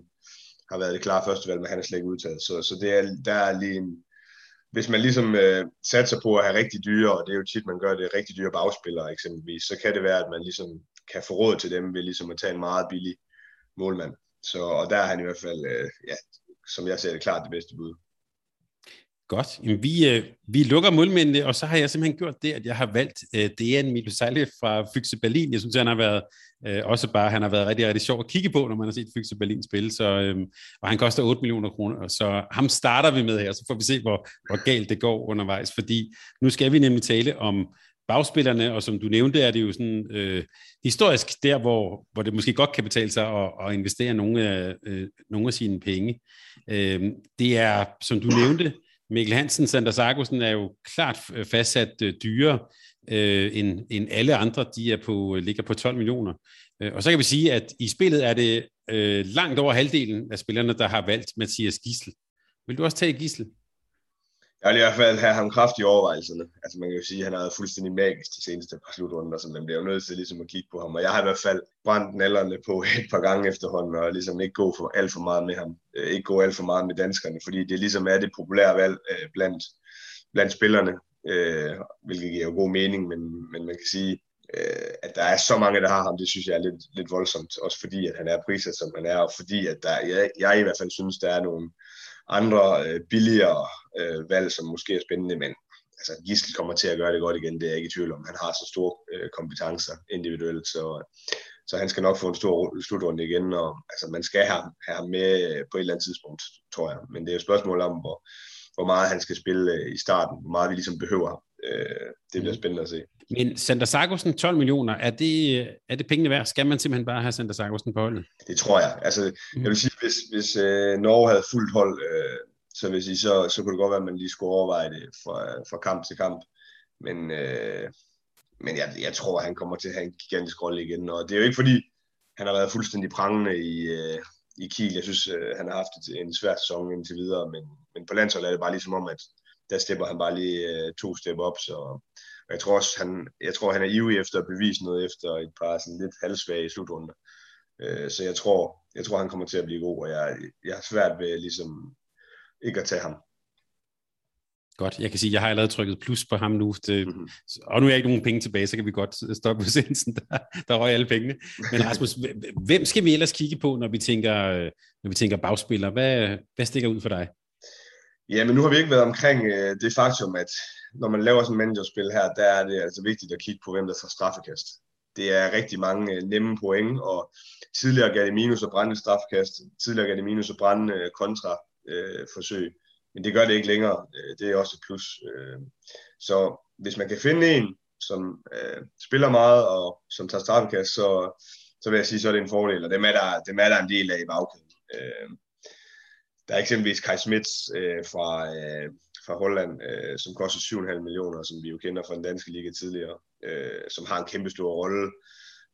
har været det klare førstevalg, men han er slet ikke udtaget. Så, så det er, der er lige en, hvis man ligesom øh, satser på at have rigtig dyre, og det er jo tit, man gør det, rigtig dyre bagspillere eksempelvis, så kan det være, at man ligesom kan få råd til dem ved ligesom at tage en meget billig målmand. Så, og der er han i hvert fald, øh, ja, som jeg ser det, klart det bedste bud. Godt. Jamen, vi, øh, vi lukker målmændene, og så har jeg simpelthen gjort det, at jeg har valgt øh, DN Milosejle fra Fyxe Berlin. Jeg synes, han har været øh, også bare, han har været rigtig, rigtig sjov at kigge på, når man har set Fyxe Berlin spille. Så, øh, og han koster 8 millioner kroner, så ham starter vi med her, så får vi se, hvor, hvor galt det går undervejs. Fordi nu skal vi nemlig tale om bagspillerne, og som du nævnte, er det jo sådan øh, historisk der, hvor, hvor det måske godt kan betale sig at, at investere nogle af, øh, nogle af sine penge. Øh, det er, som du nævnte, Mikkel Hansen, Sander Sargussen er jo klart øh, fastsat øh, dyre øh, end, end alle andre. De er på, øh, ligger på 12 millioner. Og så kan vi sige, at i spillet er det øh, langt over halvdelen af spillerne, der har valgt Mathias Gissel. Vil du også tage Gissel? Jeg vil i hvert fald have ham kraft i overvejelserne. Altså man kan jo sige, at han har været fuldstændig magisk de seneste par slutrunder, så man bliver jo nødt til ligesom at kigge på ham. Og jeg har i hvert fald brændt nallerne på <laughs> et par gange efterhånden, og ligesom ikke gå for alt for meget med ham. Øh, ikke gå alt for meget med danskerne, fordi det ligesom er det populære valg øh, blandt, blandt spillerne, øh, hvilket giver jo god mening, men, men man kan sige, øh, at der er så mange, der har ham, det synes jeg er lidt, lidt voldsomt. Også fordi, at han er priset, som han er, og fordi, at der, jeg, jeg i hvert fald synes, der er nogle andre øh, billigere øh, valg, som måske er spændende, men altså, Giskel kommer til at gøre det godt igen, det er jeg ikke i tvivl om. Han har så store øh, kompetencer individuelt, så, så han skal nok få en stor slutrunde igen, og altså, man skal have, have ham med på et eller andet tidspunkt, tror jeg. Men det er jo et spørgsmål om, hvor, hvor meget han skal spille øh, i starten, hvor meget vi ligesom behøver ham. Øh, det bliver mm. spændende at se. Men Sander Sargussen, 12 millioner, er det, er det pengene værd? Skal man simpelthen bare have Sander Sargussen på holdet? Det tror jeg. Altså, jeg vil sige, hvis, hvis øh, Norge havde fuldt hold, øh, så, vil sige, så, så kunne det godt være, at man lige skulle overveje det fra, fra kamp til kamp. Men, øh, men jeg, jeg tror, at han kommer til at have en gigantisk rolle igen. Og det er jo ikke fordi, han har været fuldstændig prangende i, øh, i Kiel. Jeg synes, øh, han har haft en svær sæson indtil videre, men, men på landsholdet er det bare ligesom om, at der stepper han bare lige øh, to step op, så og jeg tror også, han, jeg tror, han er ivrig efter at bevise noget efter et par sådan lidt halvsvage slutrunder. Øh, så jeg tror, jeg tror, han kommer til at blive god, og jeg, jeg har svært ved ligesom ikke at tage ham. Godt, jeg kan sige, jeg har allerede trykket plus på ham nu, det, mm-hmm. og nu er jeg ikke nogen penge tilbage, så kan vi godt stoppe udsendelsen, der, der røg alle pengene. Men Rasmus, hvem skal vi ellers kigge på, når vi tænker, når vi tænker bagspiller? Hvad, hvad stikker ud for dig? Ja, men nu har vi ikke været omkring øh, det faktum, at når man laver sådan en managerspil her, der er det altså vigtigt at kigge på, hvem der tager straffekast. Det er rigtig mange øh, nemme point, og tidligere gav det minus at brænde straffekast, tidligere gav det minus at brænde øh, kontra øh, forsøg, men det gør det ikke længere. Øh, det er også et plus. Øh, så hvis man kan finde en, som øh, spiller meget og som tager straffekast, så, så vil jeg sige, så er det en fordel, og dem er der, dem er der en del af i bagkæden. Øh, der er eksempelvis Kai Smits øh, fra, øh, fra Holland, øh, som koster 7,5 millioner, som vi jo kender fra den danske liga tidligere, øh, som har en kæmpe stor rolle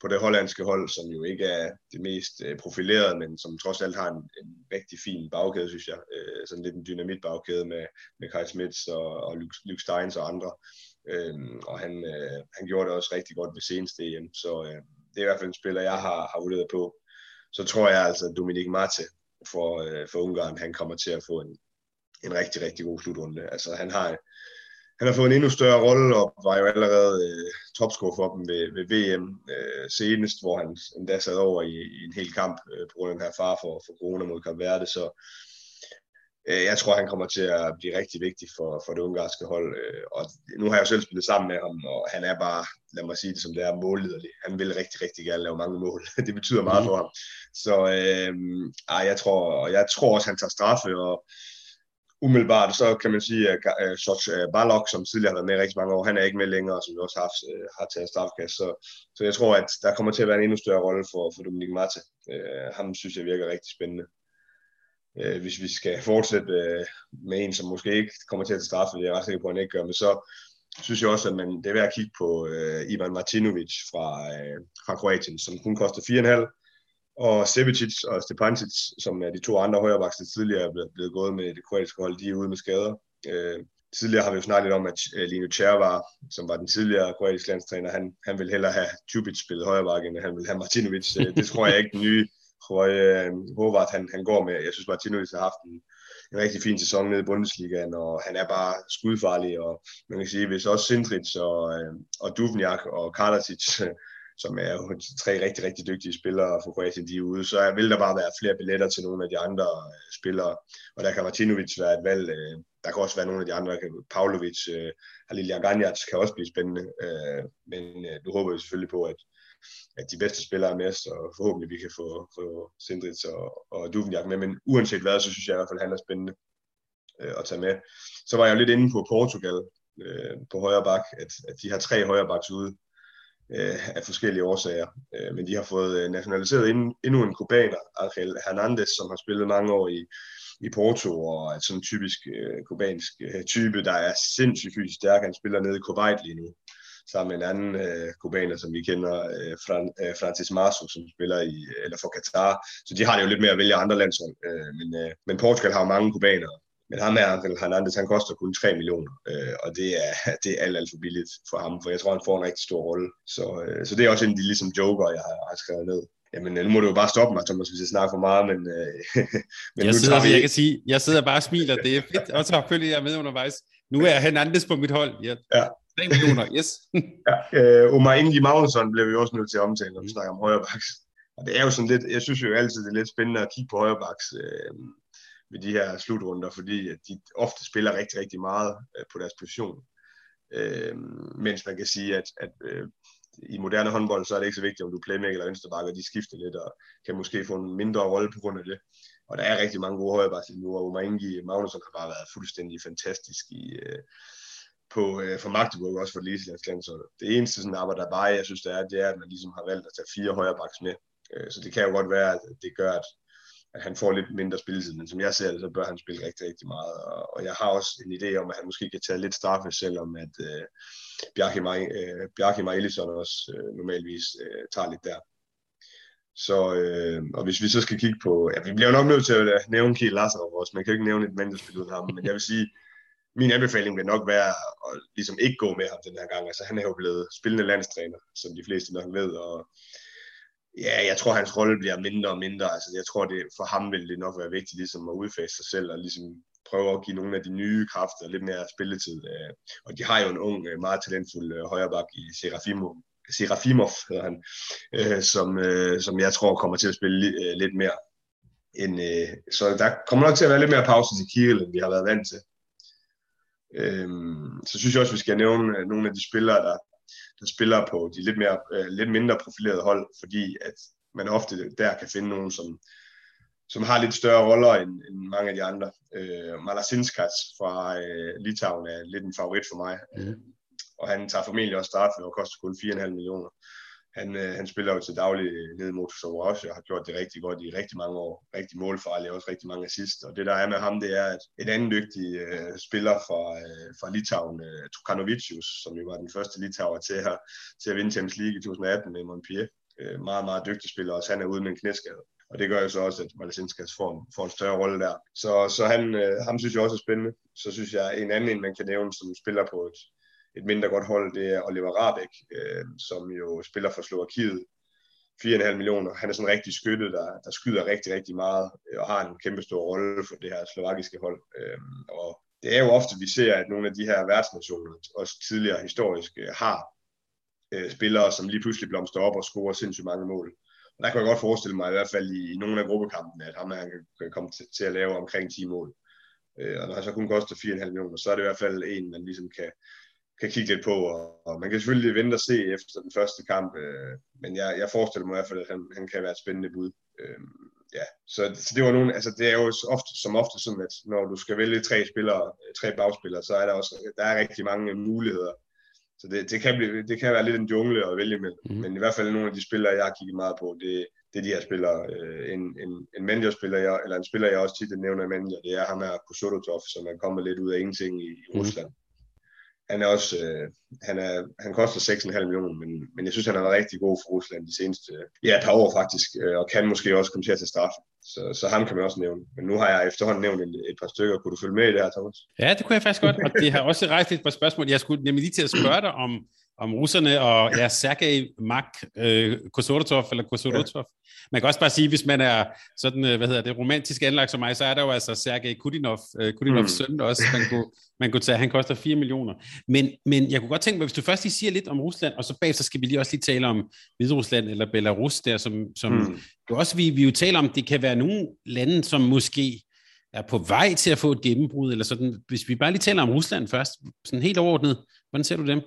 på det hollandske hold, som jo ikke er det mest øh, profilerede, men som trods alt har en, en rigtig fin bagkæde, synes jeg. Øh, sådan lidt en dynamit bagkæde med, med Kai Smits og, og Luke, Luke Steins og andre. Øh, og han, øh, han gjorde det også rigtig godt ved seneste EM, så øh, det er i hvert fald en spiller, jeg har, har vurderet på. Så tror jeg altså, at Dominik Marte for, øh, for Ungarn, han kommer til at få en, en rigtig, rigtig god slutrunde. Altså han har, han har fået en endnu større rolle og var jo allerede øh, topscorer for dem ved, ved VM øh, senest, hvor han endda sad over i, i en hel kamp øh, på grund af den her far for, for corona mod Verde. Så øh, jeg tror, han kommer til at blive rigtig vigtig for, for det ungarske hold. Øh, og nu har jeg jo selv spillet sammen med ham, og han er bare, lad mig sige det som det er, målliderlig. Han vil rigtig, rigtig gerne lave mange mål. <laughs> det betyder meget mhm. for ham. Så øh, jeg, tror, jeg tror også, han tager straffe, og umiddelbart, så kan man sige, at øh, George øh, Balok, som tidligere har været med i rigtig mange år, han er ikke med længere, som vi også har, haft, øh, har taget straffekast. Så, så jeg tror, at der kommer til at være en endnu større rolle for, for Dominik Marte. Uh, ham synes jeg virker rigtig spændende. Uh, hvis vi skal fortsætte uh, med en, som måske ikke kommer til at tage straffe, det er jeg ret sikker på, at han ikke gør, men så synes jeg også, at man, det er værd at kigge på uh, Ivan Martinovic fra, uh, fra Kroatien, som kun koster 4,5 og Sebicic og Stepancic, som er de to andre højrebaks, der tidligere er blevet, blevet gået med det kroatiske hold, de er ude med skader. Øh, tidligere har vi jo snakket lidt om, at øh, Lino Cervar, som var den tidligere kroatiske landstræner, han, han vil hellere have Tubic spillet højreback, end han vil have Martinovic. Øh, det tror jeg ikke, den nye Høje øh, Hovart, han, han går med. Jeg synes, Martinovic har haft en, en rigtig fin sæson nede i Bundesligaen, og han er bare skudfarlig, og man kan sige, hvis også Sindrich og, og Duvniak og Kardacic som er jo tre rigtig, rigtig dygtige spillere for Kroatien, de er ude, så vil der bare være flere billetter til nogle af de andre øh, spillere, og der kan Martinovic være et valg, øh, der kan også være nogle af de andre, Pavlovic, øh, Halil Jaganjac kan også blive spændende, øh, men nu håber vi selvfølgelig på, at, at de bedste spillere er med, og forhåbentlig vi kan få, få Sindrits og, og Duvnjak med, men uanset hvad, så synes jeg i hvert fald, han er spændende at tage med. Så var jeg jo lidt inde på Portugal, øh, på højre bak, at, at de har tre højre baks ude øh, af forskellige årsager. Øh, men de har fået øh, nationaliseret ind, endnu en kubaner, Angel Hernandez, som har spillet mange år i, i Porto, og er sådan en typisk øh, kubansk øh, type, der er sindssygt fysisk stærk. Han spiller nede i Kuwait lige nu, sammen med en anden øh, kubaner, som vi kender, øh, Fran, øh, Francis Marso, som spiller i, eller for Qatar. Så de har det jo lidt mere at vælge andre landshold. Øh, men, øh, men Portugal har jo mange kubanere, men ham her, Angel Hernandez, han koster kun 3 millioner, øh, og det er, <laughs> det er alt, alt for billigt for ham, for jeg tror, han får en rigtig stor rolle. Så, øh, så det er også en af de ligesom joker, jeg har, har skrevet ned. Jamen, nu må du jo bare stoppe mig, Thomas, hvis jeg snakker for meget, men, øh, <laughs> men jeg nu sidder, vi... jeg kan sige, jeg sidder bare og smiler, det er fedt, og så følger jeg med undervejs. Nu er Hernandez på mit hold, ja. ja. 3 millioner, yes. <laughs> ja, øh, Omar Ingi Magnusson blev vi også nødt til at omtale, når vi snakker om højre baks. Og det er jo sådan lidt, jeg synes jo altid, det er lidt spændende at kigge på højre baks. Øh, ved de her slutrunder, fordi at de ofte spiller rigtig, rigtig meget øh, på deres position. Øh, mens man kan sige, at, at øh, i moderne håndbold, så er det ikke så vigtigt, om du er playmaker eller venstreback, og de skifter lidt, og kan måske få en mindre rolle på grund af det. Og der er rigtig mange gode højrebacks nu, og Omar Magnusson har bare været fuldstændig fantastisk i, øh, på, øh, for Magdeburg, også for Ligeslandsland. Det eneste sådan arbejde, der bare, jeg synes, det er, det er, at man ligesom har valgt at tage fire højrebacks med. Øh, så det kan jo godt være, at det gør, at at han får lidt mindre spilletid, men som jeg ser det, så bør han spille rigtig, rigtig meget. Og, og jeg har også en idé om, at han måske kan tage lidt straffe, selvom at øh, Bjarke øh, Elisson også øh, normalvis øh, tager lidt der. Så, øh, og hvis vi så skal kigge på, ja, vi bliver jo nok nødt til at nævne Kiel Lazarov også, man kan jo ikke nævne et mand, der spiller ham, men jeg vil sige, min anbefaling vil nok være at ligesom ikke gå med ham den her gang. Altså han er jo blevet spillende landstræner, som de fleste nok ved, og Ja, jeg tror, hans rolle bliver mindre og mindre. Altså, jeg tror, det, for ham vil det nok være vigtigt ligesom at udfase sig selv og ligesom prøve at give nogle af de nye kræfter lidt mere spilletid. Øh, og de har jo en ung, øh, meget talentfuld øh, højreback i Serafimo, Serafimov, hedder han, som, som jeg tror kommer til at spille lidt mere. End, så der kommer nok til at være lidt mere pause til Kiel, end vi har været vant til. Øhm, så synes jeg også, at vi skal nævne nogle af de spillere, der, der spiller på de lidt, mere, øh, lidt mindre profilerede hold, fordi at man ofte der kan finde nogen, som, som har lidt større roller end, end mange af de andre. Øh, Malasinskas fra øh, Litauen er lidt en favorit for mig, mm. og han tager formentlig også straffe og koster kun 4,5 millioner han, øh, han spiller jo til daglig øh, nede mod Sovrosh og har gjort det rigtig godt i rigtig mange år. Rigtig målfarlig, også rigtig mange assist. Og det der er med ham, det er, at en anden dygtig øh, spiller fra, øh, fra Litauen, øh, Tukanovicius, som jo var den første litauer til at, til at vinde Champions League i 2018 med Montpellier. Øh, meget, meget dygtig spiller, også han er ude med en knæskade. Og det gør jo så også, at Malasinskas får en, får en større rolle der. Så, så han, øh, ham synes jeg også er spændende. Så synes jeg, en anden en, man kan nævne, som spiller på et, et mindre godt hold, det er Oliver Rabeck, øh, som jo spiller for Slovakiet. 4,5 millioner. Han er sådan en rigtig skytte, der, der skyder rigtig, rigtig meget, øh, og har en kæmpe stor rolle for det her slovakiske hold. Øh, og det er jo ofte, vi ser, at nogle af de her værtsnationer, også tidligere historisk, øh, har øh, spillere, som lige pludselig blomster op og scorer sindssygt mange mål. Og der kan jeg godt forestille mig, i hvert fald i, i nogle af gruppekampene, at ham han kan komme til, til at lave omkring 10 mål. Øh, og når han så kun koster 4,5 millioner, så er det i hvert fald en, man ligesom kan, kan kigge lidt på, og, og man kan selvfølgelig vente og se efter den første kamp, øh, men jeg, jeg forestiller mig i hvert fald, at han, han kan være et spændende bud. Øh, ja, så, så det var nogle, altså det er jo ofte, som ofte sådan, at når du skal vælge tre spillere, tre bagspillere, så er der også, der er rigtig mange muligheder. Så det, det, kan, blive, det kan være lidt en jungle at vælge mellem, mm. men i hvert fald nogle af de spillere, jeg har kigget meget på, det, det er de her spillere. Øh, en, en, en manager-spiller, jeg, eller en spiller, jeg også tit nævner i manager, det er ham her Kusotov, som er kommet lidt ud af ingenting i, i mm. Rusland han er også, øh, han, er, han koster 6,5 millioner, men, men jeg synes, han har været rigtig god for Rusland de seneste ja, par år faktisk, øh, og kan måske også komme til at tage straf. Så, så ham kan man også nævne. Men nu har jeg efterhånden nævnt et, et par stykker. Kunne du følge med i det her, Thomas? Ja, det kunne jeg faktisk godt, og det har også rejst et par spørgsmål. Jeg skulle nemlig lige til at spørge dig om, om russerne og ja, Sergej Mak øh, Kosorotov, eller Kosorotov. Ja. Man kan også bare sige, hvis man er sådan, øh, hvad hedder det, romantisk anlagt som mig, så er der jo altså Sergej Kudinov, øh, Kudinovs mm. søn også, man kunne, man kunne tage. Han koster 4 millioner. Men, men jeg kunne godt tænke mig, hvis du først lige siger lidt om Rusland, og så bagefter skal vi lige også lige tale om Hviderusland eller Belarus der, som, som mm. jo også vi, vi jo taler om, det kan være nogle lande, som måske er på vej til at få et gennembrud, eller sådan. Hvis vi bare lige taler om Rusland først, sådan helt overordnet, hvordan ser du dem?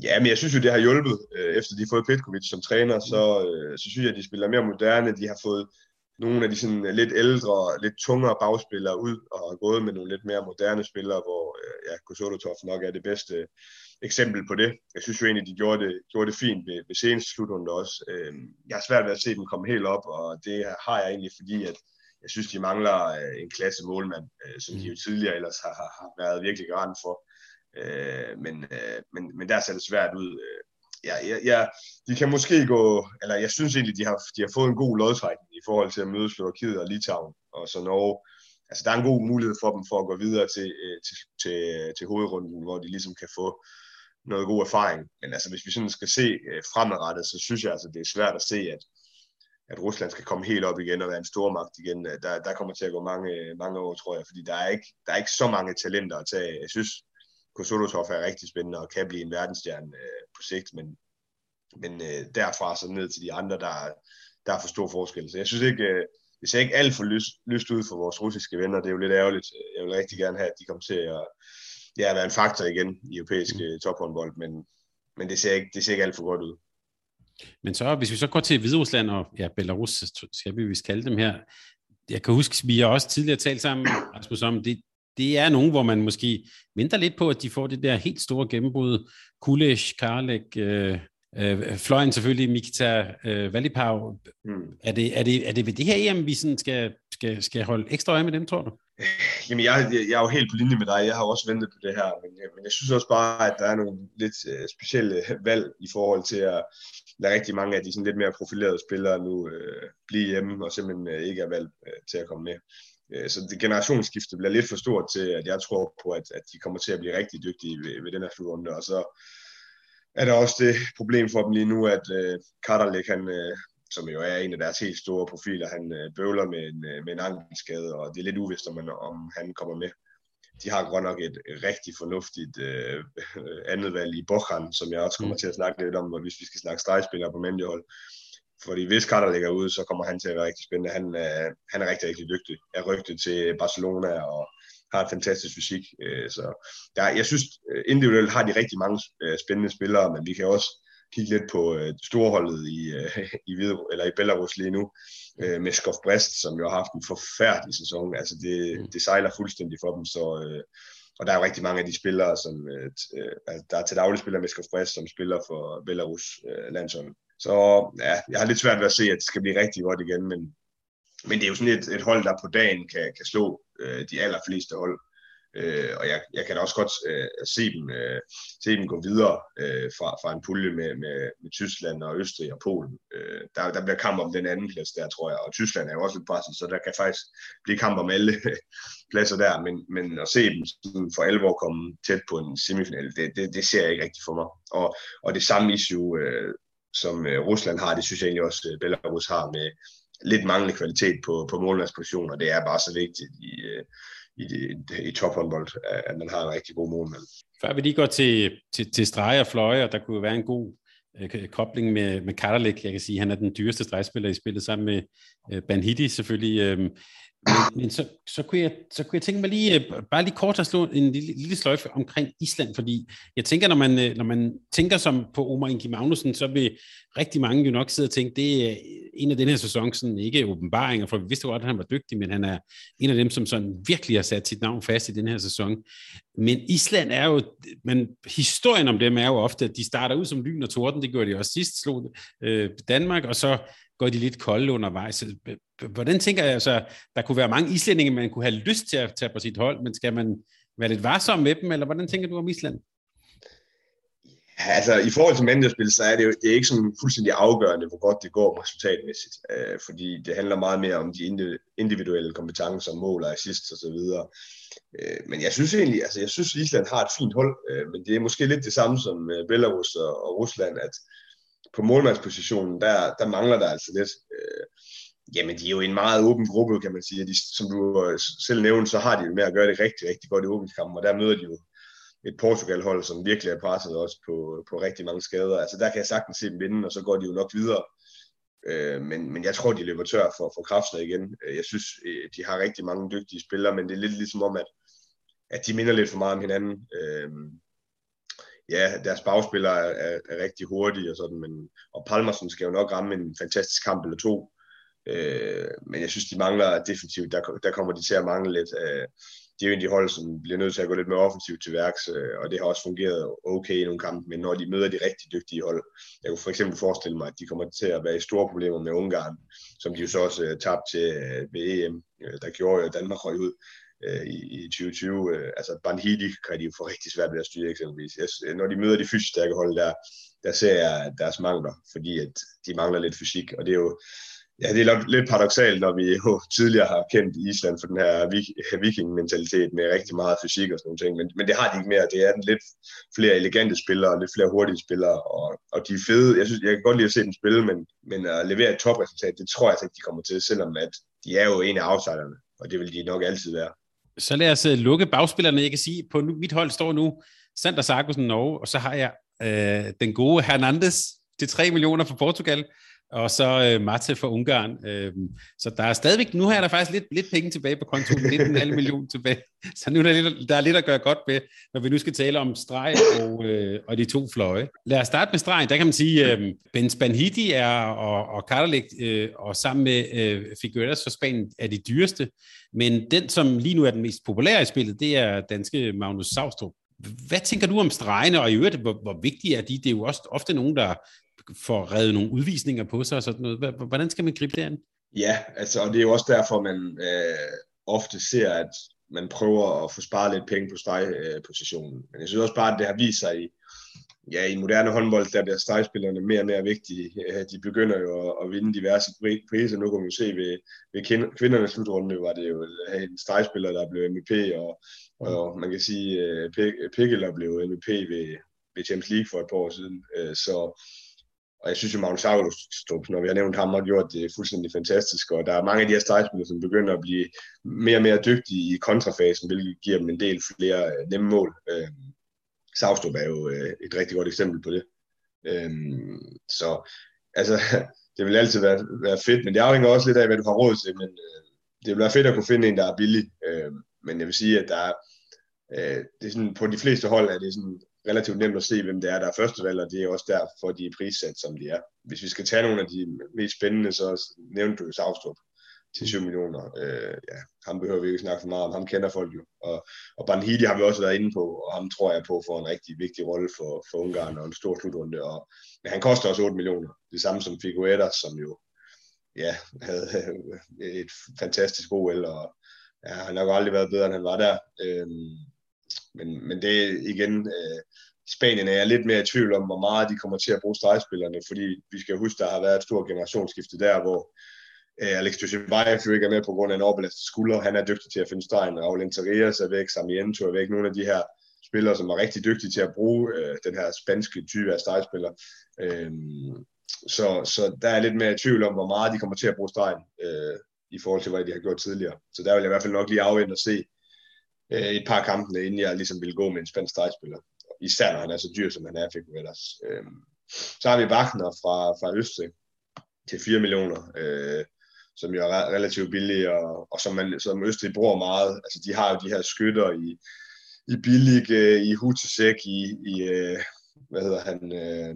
Ja, men jeg synes jo, det har hjulpet. Øh, efter de har fået Petkovic som træner, så, øh, så synes jeg, at de spiller mere moderne. De har fået nogle af de sådan øh, lidt ældre, lidt tungere bagspillere ud og har gået med nogle lidt mere moderne spillere, hvor ja, Kosototov nok er det bedste eksempel på det. Jeg synes jo egentlig, de gjorde det, gjorde det fint ved, ved seneste slutrunde også. Jeg har svært ved at se dem komme helt op, og det har jeg egentlig, fordi at jeg synes, de mangler en klasse målmand, som de jo tidligere ellers har, har været virkelig garant for. Øh, men, øh, men, men der ser det svært ud. Øh. Ja, ja, ja, de kan måske gå, eller jeg synes egentlig, de har, de har fået en god lodtrækning i forhold til at møde Slovakiet og Litauen, og så Norge. Altså, der er en god mulighed for dem for at gå videre til, øh, til, til, til hovedrunden, hvor de ligesom kan få noget god erfaring. Men altså, hvis vi sådan skal se øh, fremadrettet, så synes jeg altså, det er svært at se, at, at Rusland skal komme helt op igen og være en stormagt igen. Der, der kommer til at gå mange, mange år, tror jeg, fordi der er, ikke, der er ikke så mange talenter at tage. Jeg synes, Kosotov er rigtig spændende og kan blive en verdensstjerne øh, på sigt, men, men øh, derfra så ned til de andre, der, der er for stor forskel. Så jeg synes ikke, øh, det ser ikke alt for lyst, lyst ud for vores russiske venner. Det er jo lidt ærgerligt. Jeg vil rigtig gerne have, at de kommer til at ja, være en faktor igen i europæisk mm. tophåndbold, men, men det, ser ikke, det ser ikke alt for godt ud. Men så, hvis vi så går til Hviderusland og ja, Belarus, skal vi vist kalde dem her, jeg kan huske, vi har også tidligere talt sammen, Rasmus, om det, det er nogen, hvor man måske venter lidt på, at de får det der helt store gennembrud. Kulesh, Karlek, øh, øh, fløjen selvfølgelig, Mikita øh, Valipau. Mm. Er, det, er, det, er det ved det her EM, vi sådan skal, skal, skal holde ekstra øje med dem, tror du? Jamen, jeg, jeg, er jo helt på linje med dig. Jeg har også ventet på det her, men, men jeg synes også bare, at der er nogle lidt uh, specielle valg i forhold til at lade rigtig mange af de sådan lidt mere profilerede spillere nu uh, blive hjemme og simpelthen uh, ikke er valgt uh, til at komme med. Uh, så det generationsskifte bliver lidt for stort til, at jeg tror på, at, at de kommer til at blive rigtig dygtige ved, ved den her slutrunde. Og så er der også det problem for dem lige nu, at uh, Kaderlik, han, uh, som jo er en af deres helt store profiler. Han øh, bøvler med en, øh, med en ankelskade, og det er lidt uvist, om, om han kommer med. De har godt nok et rigtig fornuftigt øh, <laughs> andet valg i Bochan, som jeg også kommer mm. til at snakke lidt om, hvis vi skal snakke stregspillere på mandiehold. Fordi hvis Carter ligger ude, så kommer han til at være rigtig spændende. Han, øh, han er rigtig, rigtig dygtig. Er rygtet til Barcelona og har et fantastisk fysik. Øh, så der, jeg synes, øh, individuelt har de rigtig mange øh, spændende spillere, men vi kan også kigge lidt på øh, storholdet i, øh, i, Hvide, eller i Belarus lige nu, øh, med Skov Brest, som jo har haft en forfærdelig sæson. Altså det, mm. det sejler fuldstændig for dem, så, øh, og der er jo rigtig mange af de spillere, som, øh, øh altså, der er til daglig spillere med Skov Brest, som spiller for Belarus øh, landshold. Så ja, jeg har lidt svært ved at se, at det skal blive rigtig godt igen, men, men det er jo sådan et, et hold, der på dagen kan, kan slå øh, de allerfleste hold. Øh, og jeg, jeg kan da også godt øh, se, dem, øh, se dem gå videre øh, fra, fra en pulje med, med, med Tyskland og Østrig og Polen. Øh, der, der bliver kamp om den anden plads der, tror jeg. Og Tyskland er jo også lidt presset, så der kan faktisk blive kamp om alle <laughs> pladser der. Men, men at se dem for alvor komme tæt på en semifinal, det, det, det ser jeg ikke rigtig for mig. Og, og det samme issue, øh, som øh, Rusland har, det synes jeg egentlig også, øh, Belarus har med lidt manglende kvalitet på, på målmandspositioner. Det er bare så vigtigt i, øh, i, i, i tophåndbold, at man har en rigtig god målmand. Før vi lige går til, til, til strege og fløje, og der kunne være en god øh, kobling med, med Karalik, Jeg kan sige, han er den dyreste stregspiller i spillet, sammen med øh, Banhidi selvfølgelig. Øh, men, men så, så, kunne jeg, så kunne jeg tænke mig lige, øh, bare lige kort at slå en lille, lille sløjfe omkring Island, fordi jeg tænker, når man, øh, når man tænker som på Omar Ingi Magnussen, så vil rigtig mange jo nok sidde og tænke, det er en af den her sæson, sådan ikke åbenbaringer, for vi vidste godt, at han var dygtig, men han er en af dem, som sådan virkelig har sat sit navn fast i den her sæson. Men Island er jo, men historien om dem er jo ofte, at de starter ud som lyn og torden, det gjorde de også sidst, slog øh, Danmark, og så går de lidt kolde undervejs. Hvordan tænker jeg, altså, der kunne være mange islændinge, man kunne have lyst til at tage på sit hold, men skal man være lidt varsom med dem, eller hvordan tænker du om Island? Altså, i forhold til mandespil, så er det jo det er ikke sådan fuldstændig afgørende, hvor godt det går resultatmæssigt. Øh, fordi det handler meget mere om de individuelle kompetencer, mål og assist og så videre. Øh, men jeg synes egentlig, altså jeg synes Island har et fint hold, øh, men det er måske lidt det samme som øh, Belarus og, og Rusland, at på målmandspositionen, der, der mangler der altså lidt. Øh, jamen, de er jo en meget åben gruppe, kan man sige. De, som du øh, selv nævnte, så har de jo med at gøre det rigtig, rigtig godt i åbningskampen, og der møder de jo et Portugal-hold, som virkelig er presset også på, på rigtig mange skader. Altså der kan jeg sagtens se dem vinde, og så går de jo nok videre. Øh, men, men jeg tror, de løber tør for, for kræfter igen. Øh, jeg synes, øh, de har rigtig mange dygtige spillere, men det er lidt ligesom om, at, at de minder lidt for meget om hinanden. Øh, ja, deres bagspillere er, er, er rigtig hurtige og sådan, men, og Palmersen skal jo nok ramme en fantastisk kamp eller to. Øh, men jeg synes, de mangler definitivt, der, der kommer de til at mangle lidt. Øh, de er jo en af de hold, som bliver nødt til at gå lidt mere offensivt til værks, øh, og det har også fungeret okay i nogle kampe, men når de møder de rigtig dygtige hold, jeg kunne for eksempel forestille mig, at de kommer til at være i store problemer med Ungarn, som de jo så også øh, tabte til øh, ved EM, øh, der gjorde jo Danmark røg ud øh, i, i 2020. Øh, altså Banhidi kan de jo få rigtig svært ved at styre eksempelvis. Jeg, når de møder de fysisk stærke hold der, der ser jeg deres mangler, fordi at de mangler lidt fysik, og det er jo Ja, det er lidt paradoxalt, når vi jo tidligere har kendt Island for den her viking-mentalitet med rigtig meget fysik og sådan nogle ting, men, men det har de ikke mere. Det er den lidt flere elegante spillere, lidt flere hurtige spillere, og, og de er fede. Jeg, synes, jeg kan godt lide at se dem spille, men, men at levere et topresultat, det tror jeg altså ikke, de kommer til, selvom at de er jo en af outsiderne, og det vil de nok altid være. Så lad os øh, lukke bagspillerne. Jeg kan sige, på mit hold står nu Sander Sargussen Norge, og så har jeg øh, den gode Hernandez til 3 millioner fra Portugal, og så øh, Mate for Ungarn. Øh, så der er stadigvæk, nu har jeg der faktisk lidt, lidt penge tilbage på kontoen, 19,5 <laughs> millioner tilbage. Så nu er der lidt, der er lidt at gøre godt med, når vi nu skal tale om streg og, øh, og de to fløje. Lad os starte med stregen. Der kan man sige, øh, Ben Spanhidi er, og, og Karalik, øh, og sammen med øh, Figueres for Spanien, er de dyreste. Men den, som lige nu er den mest populære i spillet, det er danske Magnus Savstrup. Hvad tænker du om stregene, og i øvrigt, hvor, hvor vigtige er de? Det er jo også ofte nogen, der får reddet nogle udvisninger på sig og sådan noget. Hvordan skal man gribe det an? Ja, altså, og det er jo også derfor, man øh, ofte ser, at man prøver at få sparet lidt penge på stregpositionen. Men jeg synes også bare, at det har vist sig i, ja, i moderne håndbold, der bliver stregspillerne mere og mere vigtige. <laughs> De begynder jo at, at vinde diverse priser. Nu kan man jo se ved, ved kvindernes slutrunde, var det jo en stregspiller, der blev MVP, og, og man kan sige, at øh, Pikkeler blev MVP ved, ved Champions League for et par år siden. Øh, så og jeg synes jo, Magnus August, når vi har nævnt ham, har gjort det fuldstændig fantastisk. Og der er mange af de her stregspillere, som begynder at blive mere og mere dygtige i kontrafasen, hvilket giver dem en del flere øh, nemme mål. Øh, Savstrup er jo øh, et rigtig godt eksempel på det. Øh, så altså, <laughs> det vil altid være, være fedt, men det afhænger også lidt af, hvad du har råd til. Men øh, det vil være fedt at kunne finde en, der er billig. Øh, men jeg vil sige, at der er, øh, det er sådan, på de fleste hold er det sådan relativt nemt at se, hvem det er, der er førstevalg, og det er også derfor, de er prissat, som de er. Hvis vi skal tage nogle af de mest spændende, så nævnte du Savstrup til 7 millioner. Øh, ja, ham behøver vi ikke snakke for meget om, ham kender folk jo. Og, og Banhidi har vi også været inde på, og ham tror jeg på for en rigtig vigtig rolle for, for Ungarn og en stor slutrunde. Og, men han koster også 8 millioner. Det samme som Figueres, som jo ja, havde et fantastisk OL, og ja, han har jo aldrig været bedre, end han var der. Øhm, men, men det er igen, øh, Spanien er jeg lidt mere i tvivl om, hvor meget de kommer til at bruge stregspillerne, fordi vi skal huske, der har været et stort generationsskifte der, hvor øh, Alex Dushibayev jo ikke er med på grund af en overbelastet skulder. Han er dygtig til at finde stregen, og Lenterias er væk, Samiento er væk, nogle af de her spillere, som er rigtig dygtige til at bruge øh, den her spanske type af stregspiller. Øh, så, så der er lidt mere i tvivl om, hvor meget de kommer til at bruge stregen øh, i forhold til, hvad de har gjort tidligere. Så der vil jeg i hvert fald nok lige afvente og se, øh, et par kampe, inden jeg ligesom ville gå med en spansk stregspiller. Især når han er så dyr, som han er, fik ellers. Øh, så har vi Wagner fra, fra Østrig til 4 millioner, øh, som jo er relativt billig, og, og som, man, som Østrig bruger meget. Altså, de har jo de her skytter i, i Billig, øh, i Hutesek, i, i øh, hvad hedder han, øh,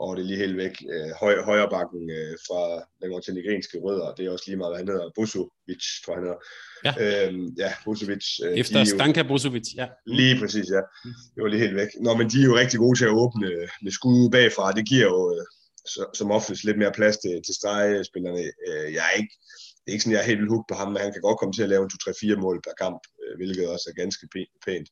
og det er lige helt væk, øh, høj, højre bakken øh, fra den montenegrinske rødder, det er også lige meget, hvad han hedder, Busovic, tror jeg han hedder. Ja, øhm, ja Busovic. Øh, Efter Stanka Busovic, ja. Lige præcis, ja. Det var lige helt væk. Nå, men de er jo rigtig gode til at åbne med skud bagfra, det giver jo øh, så, som oftest lidt mere plads til, til stregspillerne. Øh, jeg er ikke, det er ikke sådan, jeg er helt vildt på ham, men han kan godt komme til at lave en 2-3-4 mål per kamp, øh, hvilket også er ganske pænt.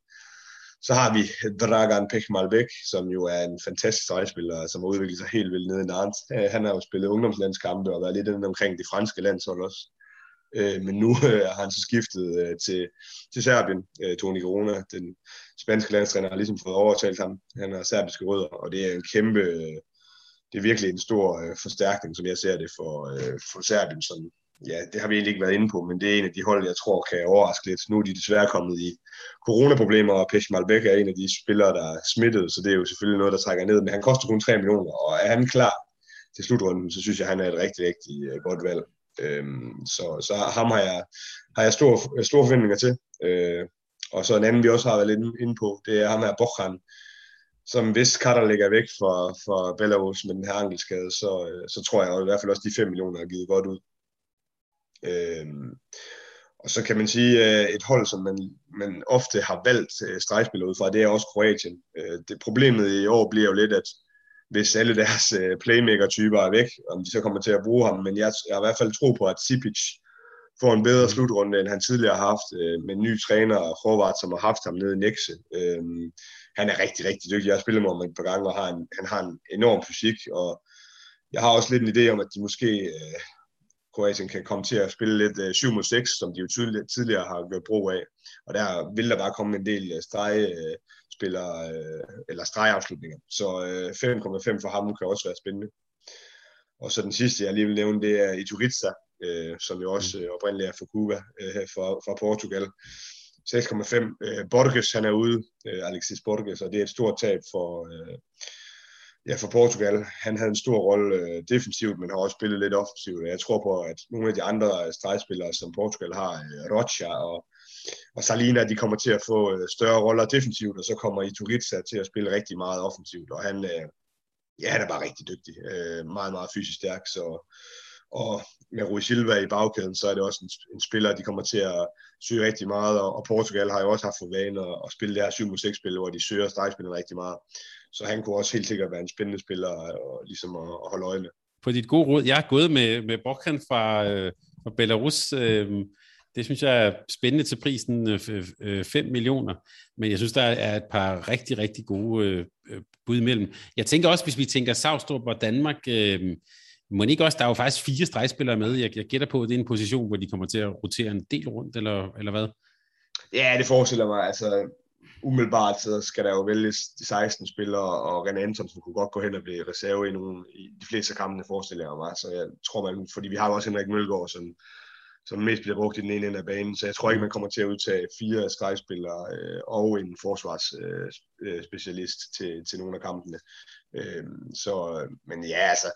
Så har vi Dragan Pekmalbek, som jo er en fantastisk stregspiller, som har udviklet sig helt vildt nede i Nantes. Øh, han har jo spillet ungdomslandskampe og været lidt inde omkring det franske landshold også. Øh, men nu øh, har han så skiftet øh, til, til Serbien. Øh, Toni Corona, den spanske landstræner, har ligesom fået overtalt ham. Han har serbiske rødder, og det er en kæmpe, øh, det er virkelig en stor forstærkning, som jeg ser det for, for Serbien, som ja, det har vi egentlig ikke været inde på, men det er en af de hold, jeg tror kan overraske lidt. Nu er de desværre kommet i coronaproblemer, og Pesh Malbec er en af de spillere, der er smittet, så det er jo selvfølgelig noget, der trækker ned, men han koster kun 3 millioner, og er han klar til slutrunden, så synes jeg, han er et rigtig, rigtig øh, godt valg. Øhm, så, så ham har jeg, har jeg store, store forventninger til. Øh, og så en anden, vi også har været lidt inde på, det er ham her, Bokhan, som hvis Katter ligger væk fra, fra Belarus med den her ankelskade, så, øh, så tror jeg i hvert fald også, de 5 millioner er givet godt ud. Øh, og så kan man sige, øh, et hold, som man, man ofte har valgt øh, stregspillere ud fra, det er også Kroatien. Øh, det problemet i år bliver jo lidt, at hvis alle deres playmaker-typer er væk, om de så kommer til at bruge ham, men jeg, jeg har i hvert fald tro på, at Sipic får en bedre mm. slutrunde, end han tidligere har haft, med en ny træner og forvart, som har haft ham nede i Nexe. Han er rigtig, rigtig dygtig. Jeg har spillet med ham et par gange, og har en, han har en enorm fysik, og jeg har også lidt en idé om, at de måske Kroatien kan komme til at spille lidt øh, 7 mod 6, som de jo tidligere, tidligere har gjort brug af. Og der vil der bare komme en del øh, stregspillere, øh, øh, eller stregafslutninger. Så øh, 5,5 for ham kan også være spændende. Og så den sidste, jeg lige vil nævne, det er Ituriza, øh, som jo også øh, oprindeligt er fra Cuba, øh, fra, fra Portugal. 6,5. Øh, Borges, han er ude, øh, Alexis Borges, og det er et stort tab for, øh, ja, for Portugal. Han havde en stor rolle øh, defensivt, men har også spillet lidt offensivt. Jeg tror på, at nogle af de andre øh, stregspillere, som Portugal har, øh, Rocha og, og Salina, de kommer til at få øh, større roller defensivt, og så kommer Ituriza til at spille rigtig meget offensivt, og han, øh, ja, han er bare rigtig dygtig. Øh, meget, meget fysisk stærk, så og med Rui Silva i bagkæden, så er det også en, en spiller, de kommer til at søge rigtig meget, og, og Portugal har jo også haft for vane at, at spille det her 7 6 spil hvor de søger stregspillerne rigtig meget. Så han kunne også helt sikkert være en spændende spiller og, ligesom at, at holde øje med. På dit gode råd, jeg er gået med, med Borkan fra, øh, fra Belarus. Øh, det synes jeg er spændende til prisen øh, øh, 5 millioner, men jeg synes, der er et par rigtig, rigtig gode øh, øh bud imellem. Jeg tænker også, hvis vi tænker Savstrup og Danmark, øh, må ikke også, der er jo faktisk fire stregspillere med. Jeg, jeg gætter på, at det er en position, hvor de kommer til at rotere en del rundt, eller, eller hvad? Ja, det forestiller mig. Altså, umiddelbart så skal der jo vælges de 16 spillere, og René Antonsen kunne godt gå hen og blive reserve i, nogle, i de fleste kampene, forestiller jeg mig. Så jeg tror, man, fordi vi har også Henrik Mølgaard, som, som mest bliver brugt i den ene ende af banen, så jeg tror ikke, man kommer til at udtage fire stregspillere øh, og en forsvarsspecialist øh, øh til, til nogle af kampene. Øh, så, men ja, altså,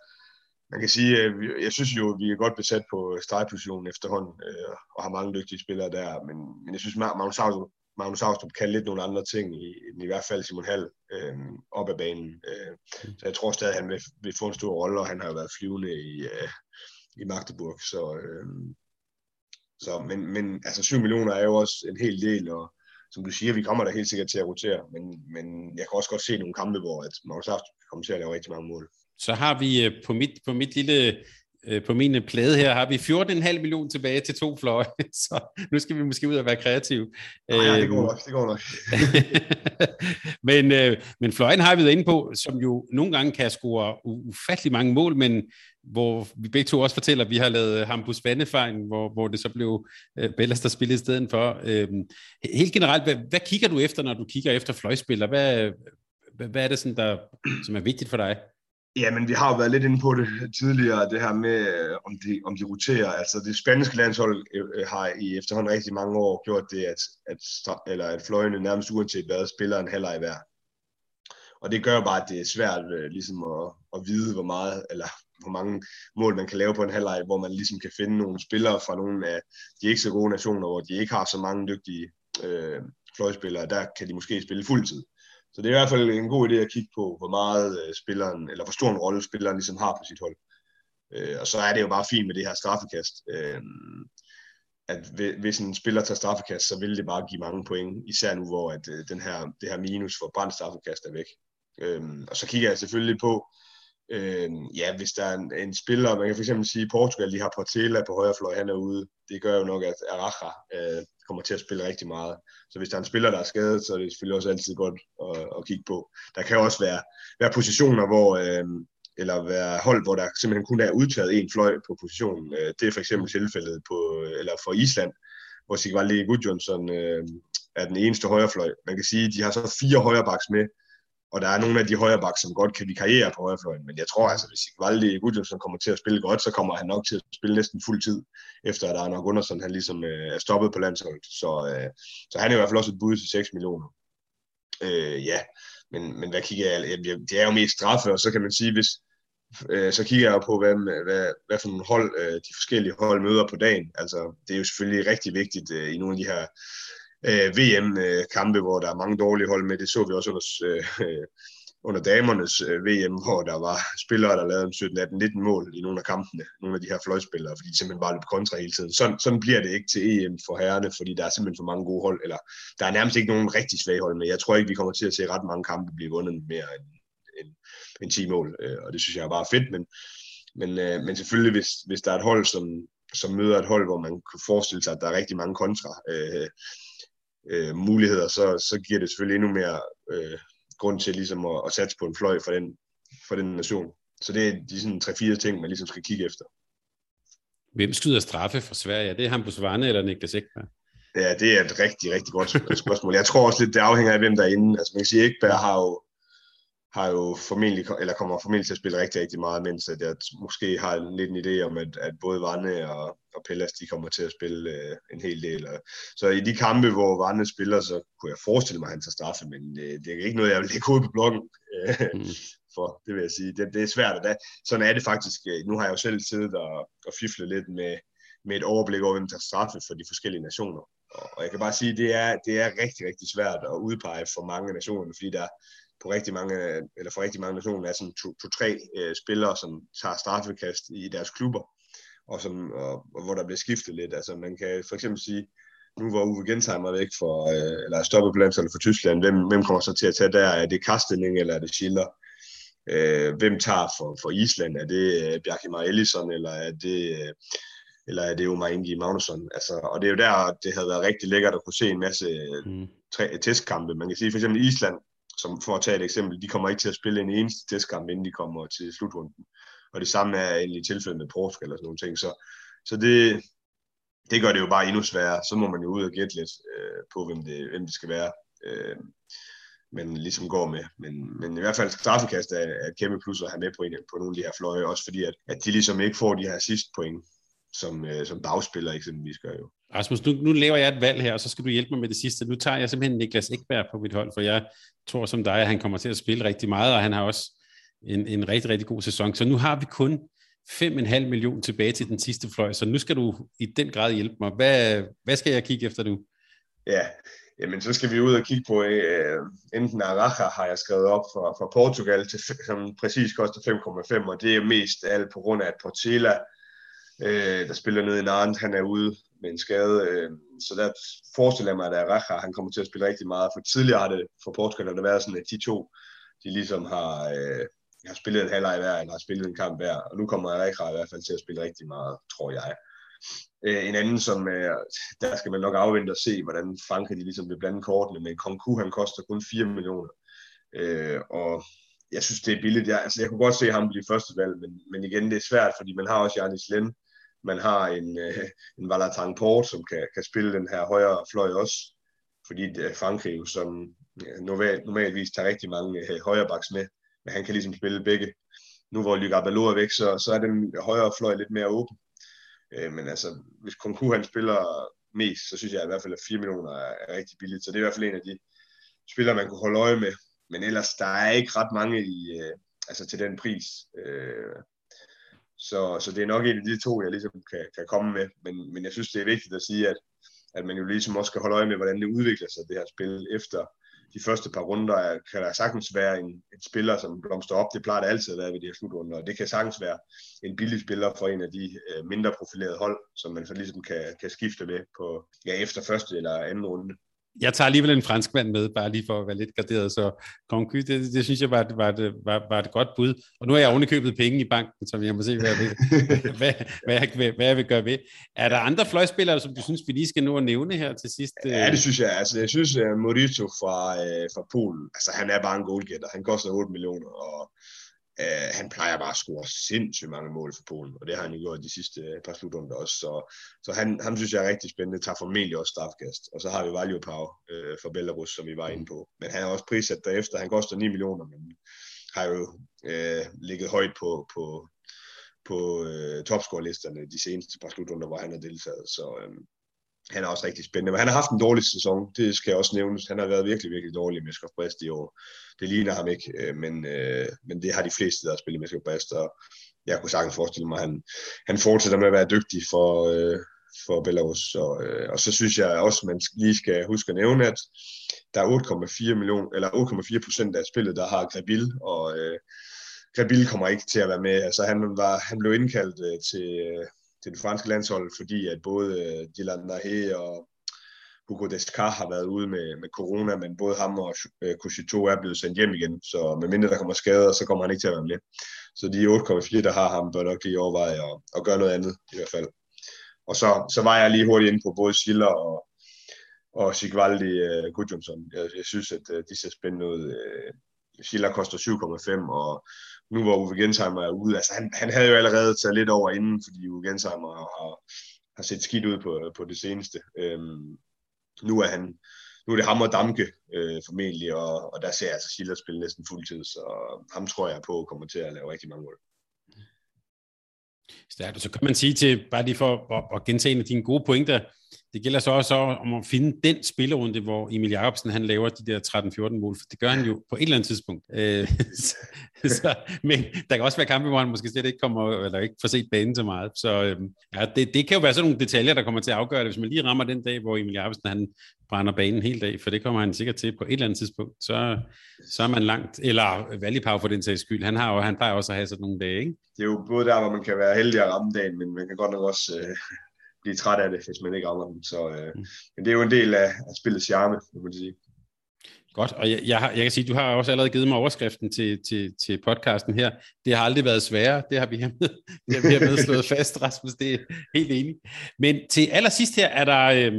man kan sige, øh, jeg synes jo, at vi er godt besat på stregpositionen efterhånden, øh, og har mange dygtige spillere der, men, men jeg synes, Magnus Havstrup, Magnus Austrup kan lidt nogle andre ting, i, i hvert fald Simon Hall øh, op ad banen. Øh, så jeg tror stadig, at han vil, vil få en stor rolle, og han har jo været flyvende i, øh, i Magdeburg. Så, øh, så, men, men altså 7 millioner er jo også en hel del, og som du siger, vi kommer da helt sikkert til at rotere, men, men jeg kan også godt se nogle kampe, hvor at Magnus Austrup kommer til at lave rigtig mange mål så har vi øh, på mit, på mit lille på min plade her har vi 14,5 millioner tilbage til to fløje, <laughs> så nu skal vi måske ud og være kreative. Nej, ja, det går øhm, nok, det går nok. <laughs> men, øh, men fløjen har vi været inde på, som jo nogle gange kan score ufattelig mange mål, men hvor vi begge to også fortæller, at vi har lavet Hampus Vandefejn, hvor, hvor det så blev øh, Bellas, der spillede i stedet for. Øh, helt generelt, hvad, hvad kigger du efter, når du kigger efter fløjspillere? Hvad, hvad, hvad er det, sådan, der, som er vigtigt for dig? Ja, men vi har jo været lidt inde på det tidligere, det her med, øh, om de, om de roterer. Altså det spanske landshold øh, øh, har i efterhånden rigtig mange år gjort det, at, at, eller at fløjene nærmest uanset hvad spiller en halvleg hver. Og det gør bare, at det er svært ligesom at, at vide, hvor meget, eller hvor mange mål man kan lave på en halvleg, hvor man ligesom kan finde nogle spillere fra nogle af de ikke så gode nationer, hvor de ikke har så mange dygtige øh, fløjspillere. Der kan de måske spille fuldtid. Så det er i hvert fald en god idé at kigge på, hvor meget øh, spilleren, eller hvor stor en rolle spilleren ligesom har på sit hold. Øh, og så er det jo bare fint med det her straffekast. Øh, at hvis en spiller tager straffekast, så vil det bare give mange point, især nu, hvor at, øh, den her, det her minus for brændt straffekast er væk. Øh, og så kigger jeg selvfølgelig på, øh, ja, hvis der er en, en spiller, man kan for eksempel sige, Portugal, de har Portela på højre fløj, han er ude. Det gør jo nok, at Araja kommer til at spille rigtig meget. Så hvis der er en spiller, der er skadet, så er det selvfølgelig også altid godt at, at kigge på. Der kan også være, være positioner, hvor, øh, eller være hold, hvor der simpelthen kun er udtaget en fløj på positionen. Øh, det er for eksempel tilfældet på, eller for Island, hvor Sigvaldi Gudjonsson øh, er den eneste højrefløj. Man kan sige, at de har så fire højrebacks med, og der er nogle af de højre som godt kan vikariere på højrefløjen, men jeg tror altså, hvis Valdi Gudjonsson kommer til at spille godt, så kommer han nok til at spille næsten fuld tid, efter at der er nok Gunnarsson, han ligesom øh, er stoppet på landsholdet. Så, øh, så han er i hvert fald også et bud til 6 millioner. Øh, ja, men, men hvad kigger jeg? Det er jo mest straffe, og så kan man sige, hvis, øh, så kigger jeg på, hvad, hvad, hvad for nogle hold øh, de forskellige hold møder på dagen. Altså, det er jo selvfølgelig rigtig vigtigt øh, i nogle af de her øh, VM-kampe, øh, hvor der er mange dårlige hold med. Det så vi også under, øh, under damernes øh, VM, hvor der var spillere, der lavede 17, 18, 19 mål i nogle af kampene, nogle af de her fløjspillere, fordi de simpelthen bare løb kontra hele tiden. Sådan, sådan bliver det ikke til EM for herrerne, fordi der er simpelthen for mange gode hold, eller der er nærmest ikke nogen rigtig svage hold, med. jeg tror ikke, vi kommer til at se ret mange kampe blive vundet mere end, end, end 10 mål, øh, og det synes jeg er bare fedt, men, men, øh, men selvfølgelig, hvis, hvis der er et hold, som, som møder et hold, hvor man kan forestille sig, at der er rigtig mange kontra øh, øh, muligheder, så, så giver det selvfølgelig endnu mere øh, grund til ligesom at, at satse på en fløj for den, for den nation. Så det er de sådan tre-fire ting, man ligesom skal kigge efter. Hvem skyder straffe for Sverige? Er det Hampus Varne eller Niklas Ekberg? Ja, det er et rigtig, rigtig godt <laughs> spørgsmål. Jeg tror også lidt, det afhænger af, hvem der er inde. Altså man kan sige, Ekberg har jo, har jo formentlig, eller kommer formentlig til at spille rigtig, rigtig meget, mens at jeg måske har lidt en idé om, at, at både Varne og, og Pellas, de kommer til at spille øh, en hel del. Så i de kampe, hvor Varne spiller, så kunne jeg forestille mig, at han tager straffe, men øh, det er ikke noget, jeg vil lægge ud på bloggen. Øh, mm. For det vil jeg sige, det, det er svært. Og da, sådan er det faktisk. Øh, nu har jeg jo selv siddet og, og fiflet lidt med, med et overblik over, hvem der tager straffe for de forskellige nationer. Og, og jeg kan bare sige, at det er, det er rigtig, rigtig svært at udpege for mange nationer, fordi der, på rigtig mange, eller for rigtig mange nationer er sådan to-tre to, øh, spillere, som tager straffekast i deres klubber og, som, og, og hvor der bliver skiftet lidt. Altså man kan for eksempel sige, nu hvor Uwe Gensheimer væk for, øh, eller stoppet på landsholdet for Tyskland, hvem, hvem kommer så til at tage der? Er det Kastening, eller er det Schiller? Øh, hvem tager for, for Island? Er det øh, Bjarke Mar Ellison, eller er det, øh, eller er det Omar Ingi Magnusson? Altså, og det er jo der, det havde været rigtig lækkert at kunne se en masse mm. tre, testkampe. Man kan sige for eksempel Island, som for at tage et eksempel, de kommer ikke til at spille en eneste testkamp, inden de kommer til slutrunden. Og det samme er egentlig tilfældet med Portugal og sådan nogle ting. Så, så det, det gør det jo bare endnu sværere. Så må man jo ud og gætte lidt øh, på, hvem det, hvem det skal være, øh, men ligesom går med. Men, men i hvert fald straffekast er, er et kæmpe plus at have med på, en, på nogle af de her fløje, også fordi at, at de ligesom ikke får de her sidste point, som, øh, som bagspiller eksempelvis gør jo. Rasmus, nu, nu laver jeg et valg her, og så skal du hjælpe mig med det sidste. Nu tager jeg simpelthen Niklas Ekberg på mit hold, for jeg tror som dig, at han kommer til at spille rigtig meget, og han har også en, en rigtig, rigtig god sæson. Så nu har vi kun 5,5 millioner tilbage til den sidste fløj, så nu skal du i den grad hjælpe mig. Hvad, hvad skal jeg kigge efter nu? Ja, jamen så skal vi ud og kigge på, uh, enten Araja har jeg skrevet op fra, fra Portugal, til, som præcis koster 5,5, og det er mest alt på grund af, at Portela, uh, der spiller nede i Narent, han er ude med en skade, Øh, så der forestiller jeg mig, at Araja, han kommer til at spille rigtig meget, for tidligere har det for Portugal har det været sådan, at de to, de ligesom har, øh, har spillet en halvleg hver, eller har spillet en kamp hver, og nu kommer Araja i hvert fald til at spille rigtig meget, tror jeg. Øh, en anden, som øh, der skal man nok afvente og se, hvordan Frankrig de ligesom vil blande kortene, men Konku, han koster kun 4 millioner. Øh, og jeg synes, det er billigt. Jeg, altså, jeg kunne godt se ham blive første valg, men, men igen, det er svært, fordi man har også Janis Len, man har en, øh, en Valentin Port, som kan, kan spille den her højre fløj også, fordi det er Frankrig jo, som øh, normalt, normalvis tager rigtig mange øh, højrebaks med, men han kan ligesom spille begge. Nu hvor Lyga er væk, så, så er den højre fløj lidt mere åben. Øh, men altså, hvis Konku han spiller mest, så synes jeg i hvert fald, at 4 millioner er, er rigtig billigt. Så det er i hvert fald en af de spillere, man kunne holde øje med. Men ellers, der er ikke ret mange i, øh, altså til den pris. Øh, så, så det er nok en af de to, jeg ligesom kan, kan komme med. Men, men jeg synes, det er vigtigt at sige, at, at man jo ligesom også skal holde øje med, hvordan det udvikler sig, det her spil, efter de første par runder kan der sagtens være en, en spiller, som blomster op. Det plejer det altid at være ved de her slutrunder, og det kan sagtens være en billig spiller for en af de øh, mindre profilerede hold, som man så ligesom kan, kan skifte med på, ja, efter første eller anden runde jeg tager alligevel en franskmand med, bare lige for at være lidt graderet, så Concu, det, det synes jeg var, var, det, var, var et godt bud. Og nu har jeg ovenikøbet penge i banken, så jeg må se, hvad jeg, vil, <laughs> hvad, hvad, jeg, hvad jeg vil gøre ved. Er der andre fløjspillere, som du synes, vi lige skal nå at nævne her til sidst? Ja, det synes jeg. Altså, jeg synes, at Morito fra, øh, fra Polen, altså han er bare en goalgetter. Han koster 8 millioner, og Uh, han plejer bare at score sindssygt mange mål for Polen, og det har han jo gjort de sidste uh, par slutrunder også. Så, så han, han synes jeg er rigtig spændende, tager formentlig også strafkast. Og så har vi Valjo Pau uh, for Belarus, som vi var inde på. Men han er også prissat derefter. Han koster 9 millioner, men har jo uh, ligget højt på, på, på uh, topscore-listerne de seneste par slutrunder, hvor han har deltaget. Så um, han er også rigtig spændende. Men han har haft en dårlig sæson, det skal også nævnes. Han har været virkelig, virkelig dårlig i Skov Brest i år. Det ligner ham ikke, øh, men, øh, men det har de fleste, der har spillet med Skov Brest, og jeg kunne sagtens forestille mig, at han, han fortsætter med at være dygtig for, øh, for Belarus. Og, øh, og så synes jeg også, man lige skal huske at nævne, at der er 8,4 million, eller 8,4 procent af spillet, der har Grebil, og øh, Grebil kommer ikke til at være med. Altså han, var, han blev indkaldt øh, til, øh, til det franske landshold, fordi at både øh, Dylan Nahé og Hugo Descartes har været ude med, med corona, men både ham og øh, er blevet sendt hjem igen, så medmindre der kommer skader, så kommer han ikke til at være med. Så de 8,4, der har ham, bør nok lige overveje at, at gøre noget andet i hvert fald. Og så, så var jeg lige hurtigt inde på både Schiller og, og Sigvaldi uh, Gudjonsson. Jeg, jeg synes, at uh, de ser spændende ud. Øh, uh, Schiller koster 7,5, og nu hvor Uwe Gensheimer er ude, altså han, han havde jo allerede taget lidt over inden, fordi Uwe Gensheimer har, har set skidt ud på, på det seneste. Øhm, nu er han nu er det ham og Damke øh, formentlig, og, og der ser jeg altså Schiller spille næsten fuldtid, så ham tror jeg på kommer til at lave rigtig mange mål. Stærkt. Så kan man sige til, bare lige for at, at gentage en af dine gode pointer, det gælder så også om at finde den spillerunde, hvor Emil Jacobsen han laver de der 13-14 mål, for det gør han jo på et eller andet tidspunkt. Øh, <laughs> så, men der kan også være kampe, hvor han måske slet ikke kommer, eller ikke får set banen så meget. Så øh, ja, det, det kan jo være sådan nogle detaljer, der kommer til at afgøre det. Hvis man lige rammer den dag, hvor Emil Jacobsen han brænder banen hele dag, for det kommer han sikkert til på et eller andet tidspunkt, så, så er man langt, eller Valipau for den sags skyld. Han, har jo, han plejer også at have sådan nogle dage, ikke? Det er jo både der, hvor man kan være heldig at ramme dagen, men man kan godt nok også øh, blive træt af det, hvis man ikke rammer den. Så øh, mm. men det er jo en del af, af spillets charme, må man sige. Godt, og jeg, jeg, jeg kan sige, du har også allerede givet mig overskriften til, til, til podcasten her. Det har aldrig været sværere, det har vi hermed, det har vi hermed <laughs> slået fast, Rasmus, det er helt enig. Men til allersidst her er der, øh,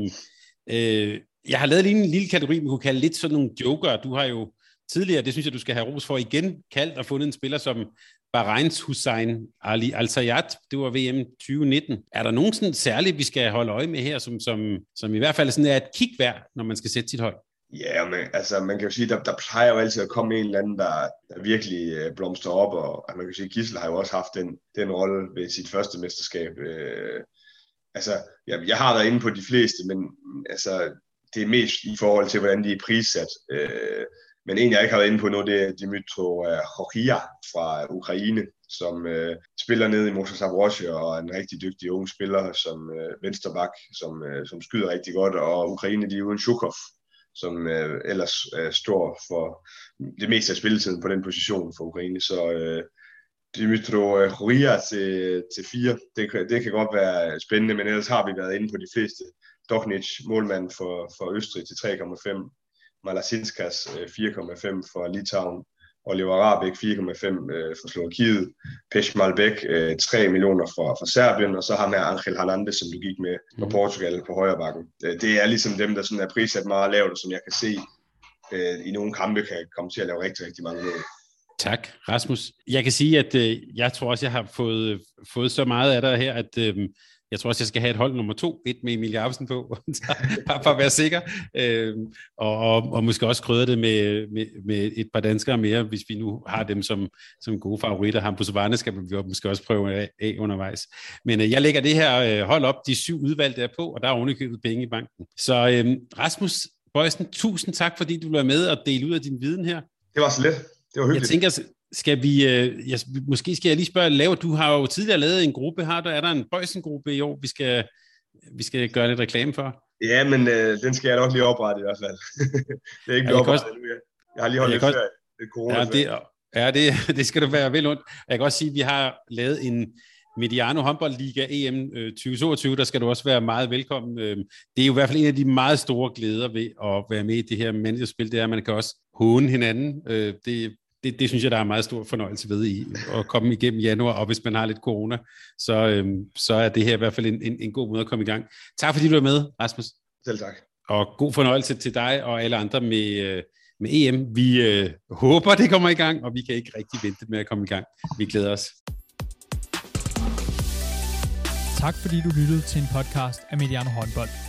øh, jeg har lavet lige en lille kategori, vi kunne kalde lidt sådan nogle joker. Du har jo tidligere, det synes jeg, du skal have ros for igen, kaldt og fundet en spiller som Bahreins Hussein Ali Al Sayyad. Det var VM 2019. Er der nogen sådan særligt, vi skal holde øje med her, som, som, som i hvert fald sådan er et kig værd, når man skal sætte sit hold? Ja, men altså, man kan jo sige, der, der plejer jo altid at komme en eller anden, der, der virkelig øh, blomster op, og man kan sige, Gissel har jo også haft den, den rolle ved sit første mesterskab. Øh, altså, jeg, jeg har været inde på de fleste, men altså, det er mest i forhold til, hvordan de er prissat. Øh, men en, jeg ikke har været inde på nu, det er Dimitro øh, Hokia fra Ukraine, som øh, spiller ned i Motor Zaporozhye og er en rigtig dygtig ung spiller som øh, vensterbak, som, øh, som skyder rigtig godt. Og Ukraine, de er uden Shukov, som øh, ellers øh, står for det meste af spilletiden på den position for Ukraine. Så øh, Dimitro øh, Hokia til, til fire, det, det kan godt være spændende, men ellers har vi været inde på de fleste Doknic, målmand for, for Østrig til 3,5, Malasinskas 4,5 øh, for Litauen, Oliver Rabek 4,5 øh, for Slovakiet, Pesh Malbek 3 øh, millioner for, for Serbien, og så har med Angel Hernandez, som du gik med på mm. Portugal på højre bakken. Det er ligesom dem, der sådan er prissat meget lavt, som jeg kan se i nogle kampe kan komme til at lave rigtig, rigtig mange mål. Tak, Rasmus. Jeg kan sige, at øh, jeg tror også, jeg har fået, fået så meget af dig her, at øh, jeg tror også, jeg skal have et hold nummer to, et med Emil Jacobsen på, <laughs> bare for at være sikker, øh, og, og, og måske også krydre det med, med, med et par danskere mere, hvis vi nu har dem som, som gode favoritter. Ham på Savane skal vi måske også prøve af, af undervejs. Men øh, jeg lægger det her øh, hold op, de syv udvalgte er på, og der er ovenikøbet penge i banken. Så øh, Rasmus Bøjsen, tusind tak, fordi du var med og dele ud af din viden her. Det var så lidt. Det var hyggeligt. Jeg tænker, skal vi, øh, jeg, måske skal jeg lige spørge, Lave, du har jo tidligere lavet en gruppe, har der, er der en Bøjsen-gruppe i år, vi skal, vi skal gøre lidt reklame for? Ja, men øh, den skal jeg nok lige oprette i hvert fald. <laughs> det er ikke ja, oprettet endnu. Jeg har lige holdt lidt ferie. Det corona ja, det, ja det, <laughs> det skal du være vel ondt. Jeg kan også sige, at vi har lavet en Mediano Håndboldliga EM 2022, der skal du også være meget velkommen. Øh, det er jo i hvert fald en af de meget store glæder ved at være med i det her managerspil, det er, at man kan også håne hinanden. Øh, det det, det synes jeg, der er meget stor fornøjelse ved i at komme igennem januar, og hvis man har lidt corona, så, øhm, så er det her i hvert fald en, en, en god måde at komme i gang. Tak fordi du var med, Rasmus. Selv tak. Og god fornøjelse til dig og alle andre med, øh, med EM. Vi øh, håber, det kommer i gang, og vi kan ikke rigtig vente med at komme i gang. Vi glæder os. Tak fordi du lyttede til en podcast af Mediano Håndbold.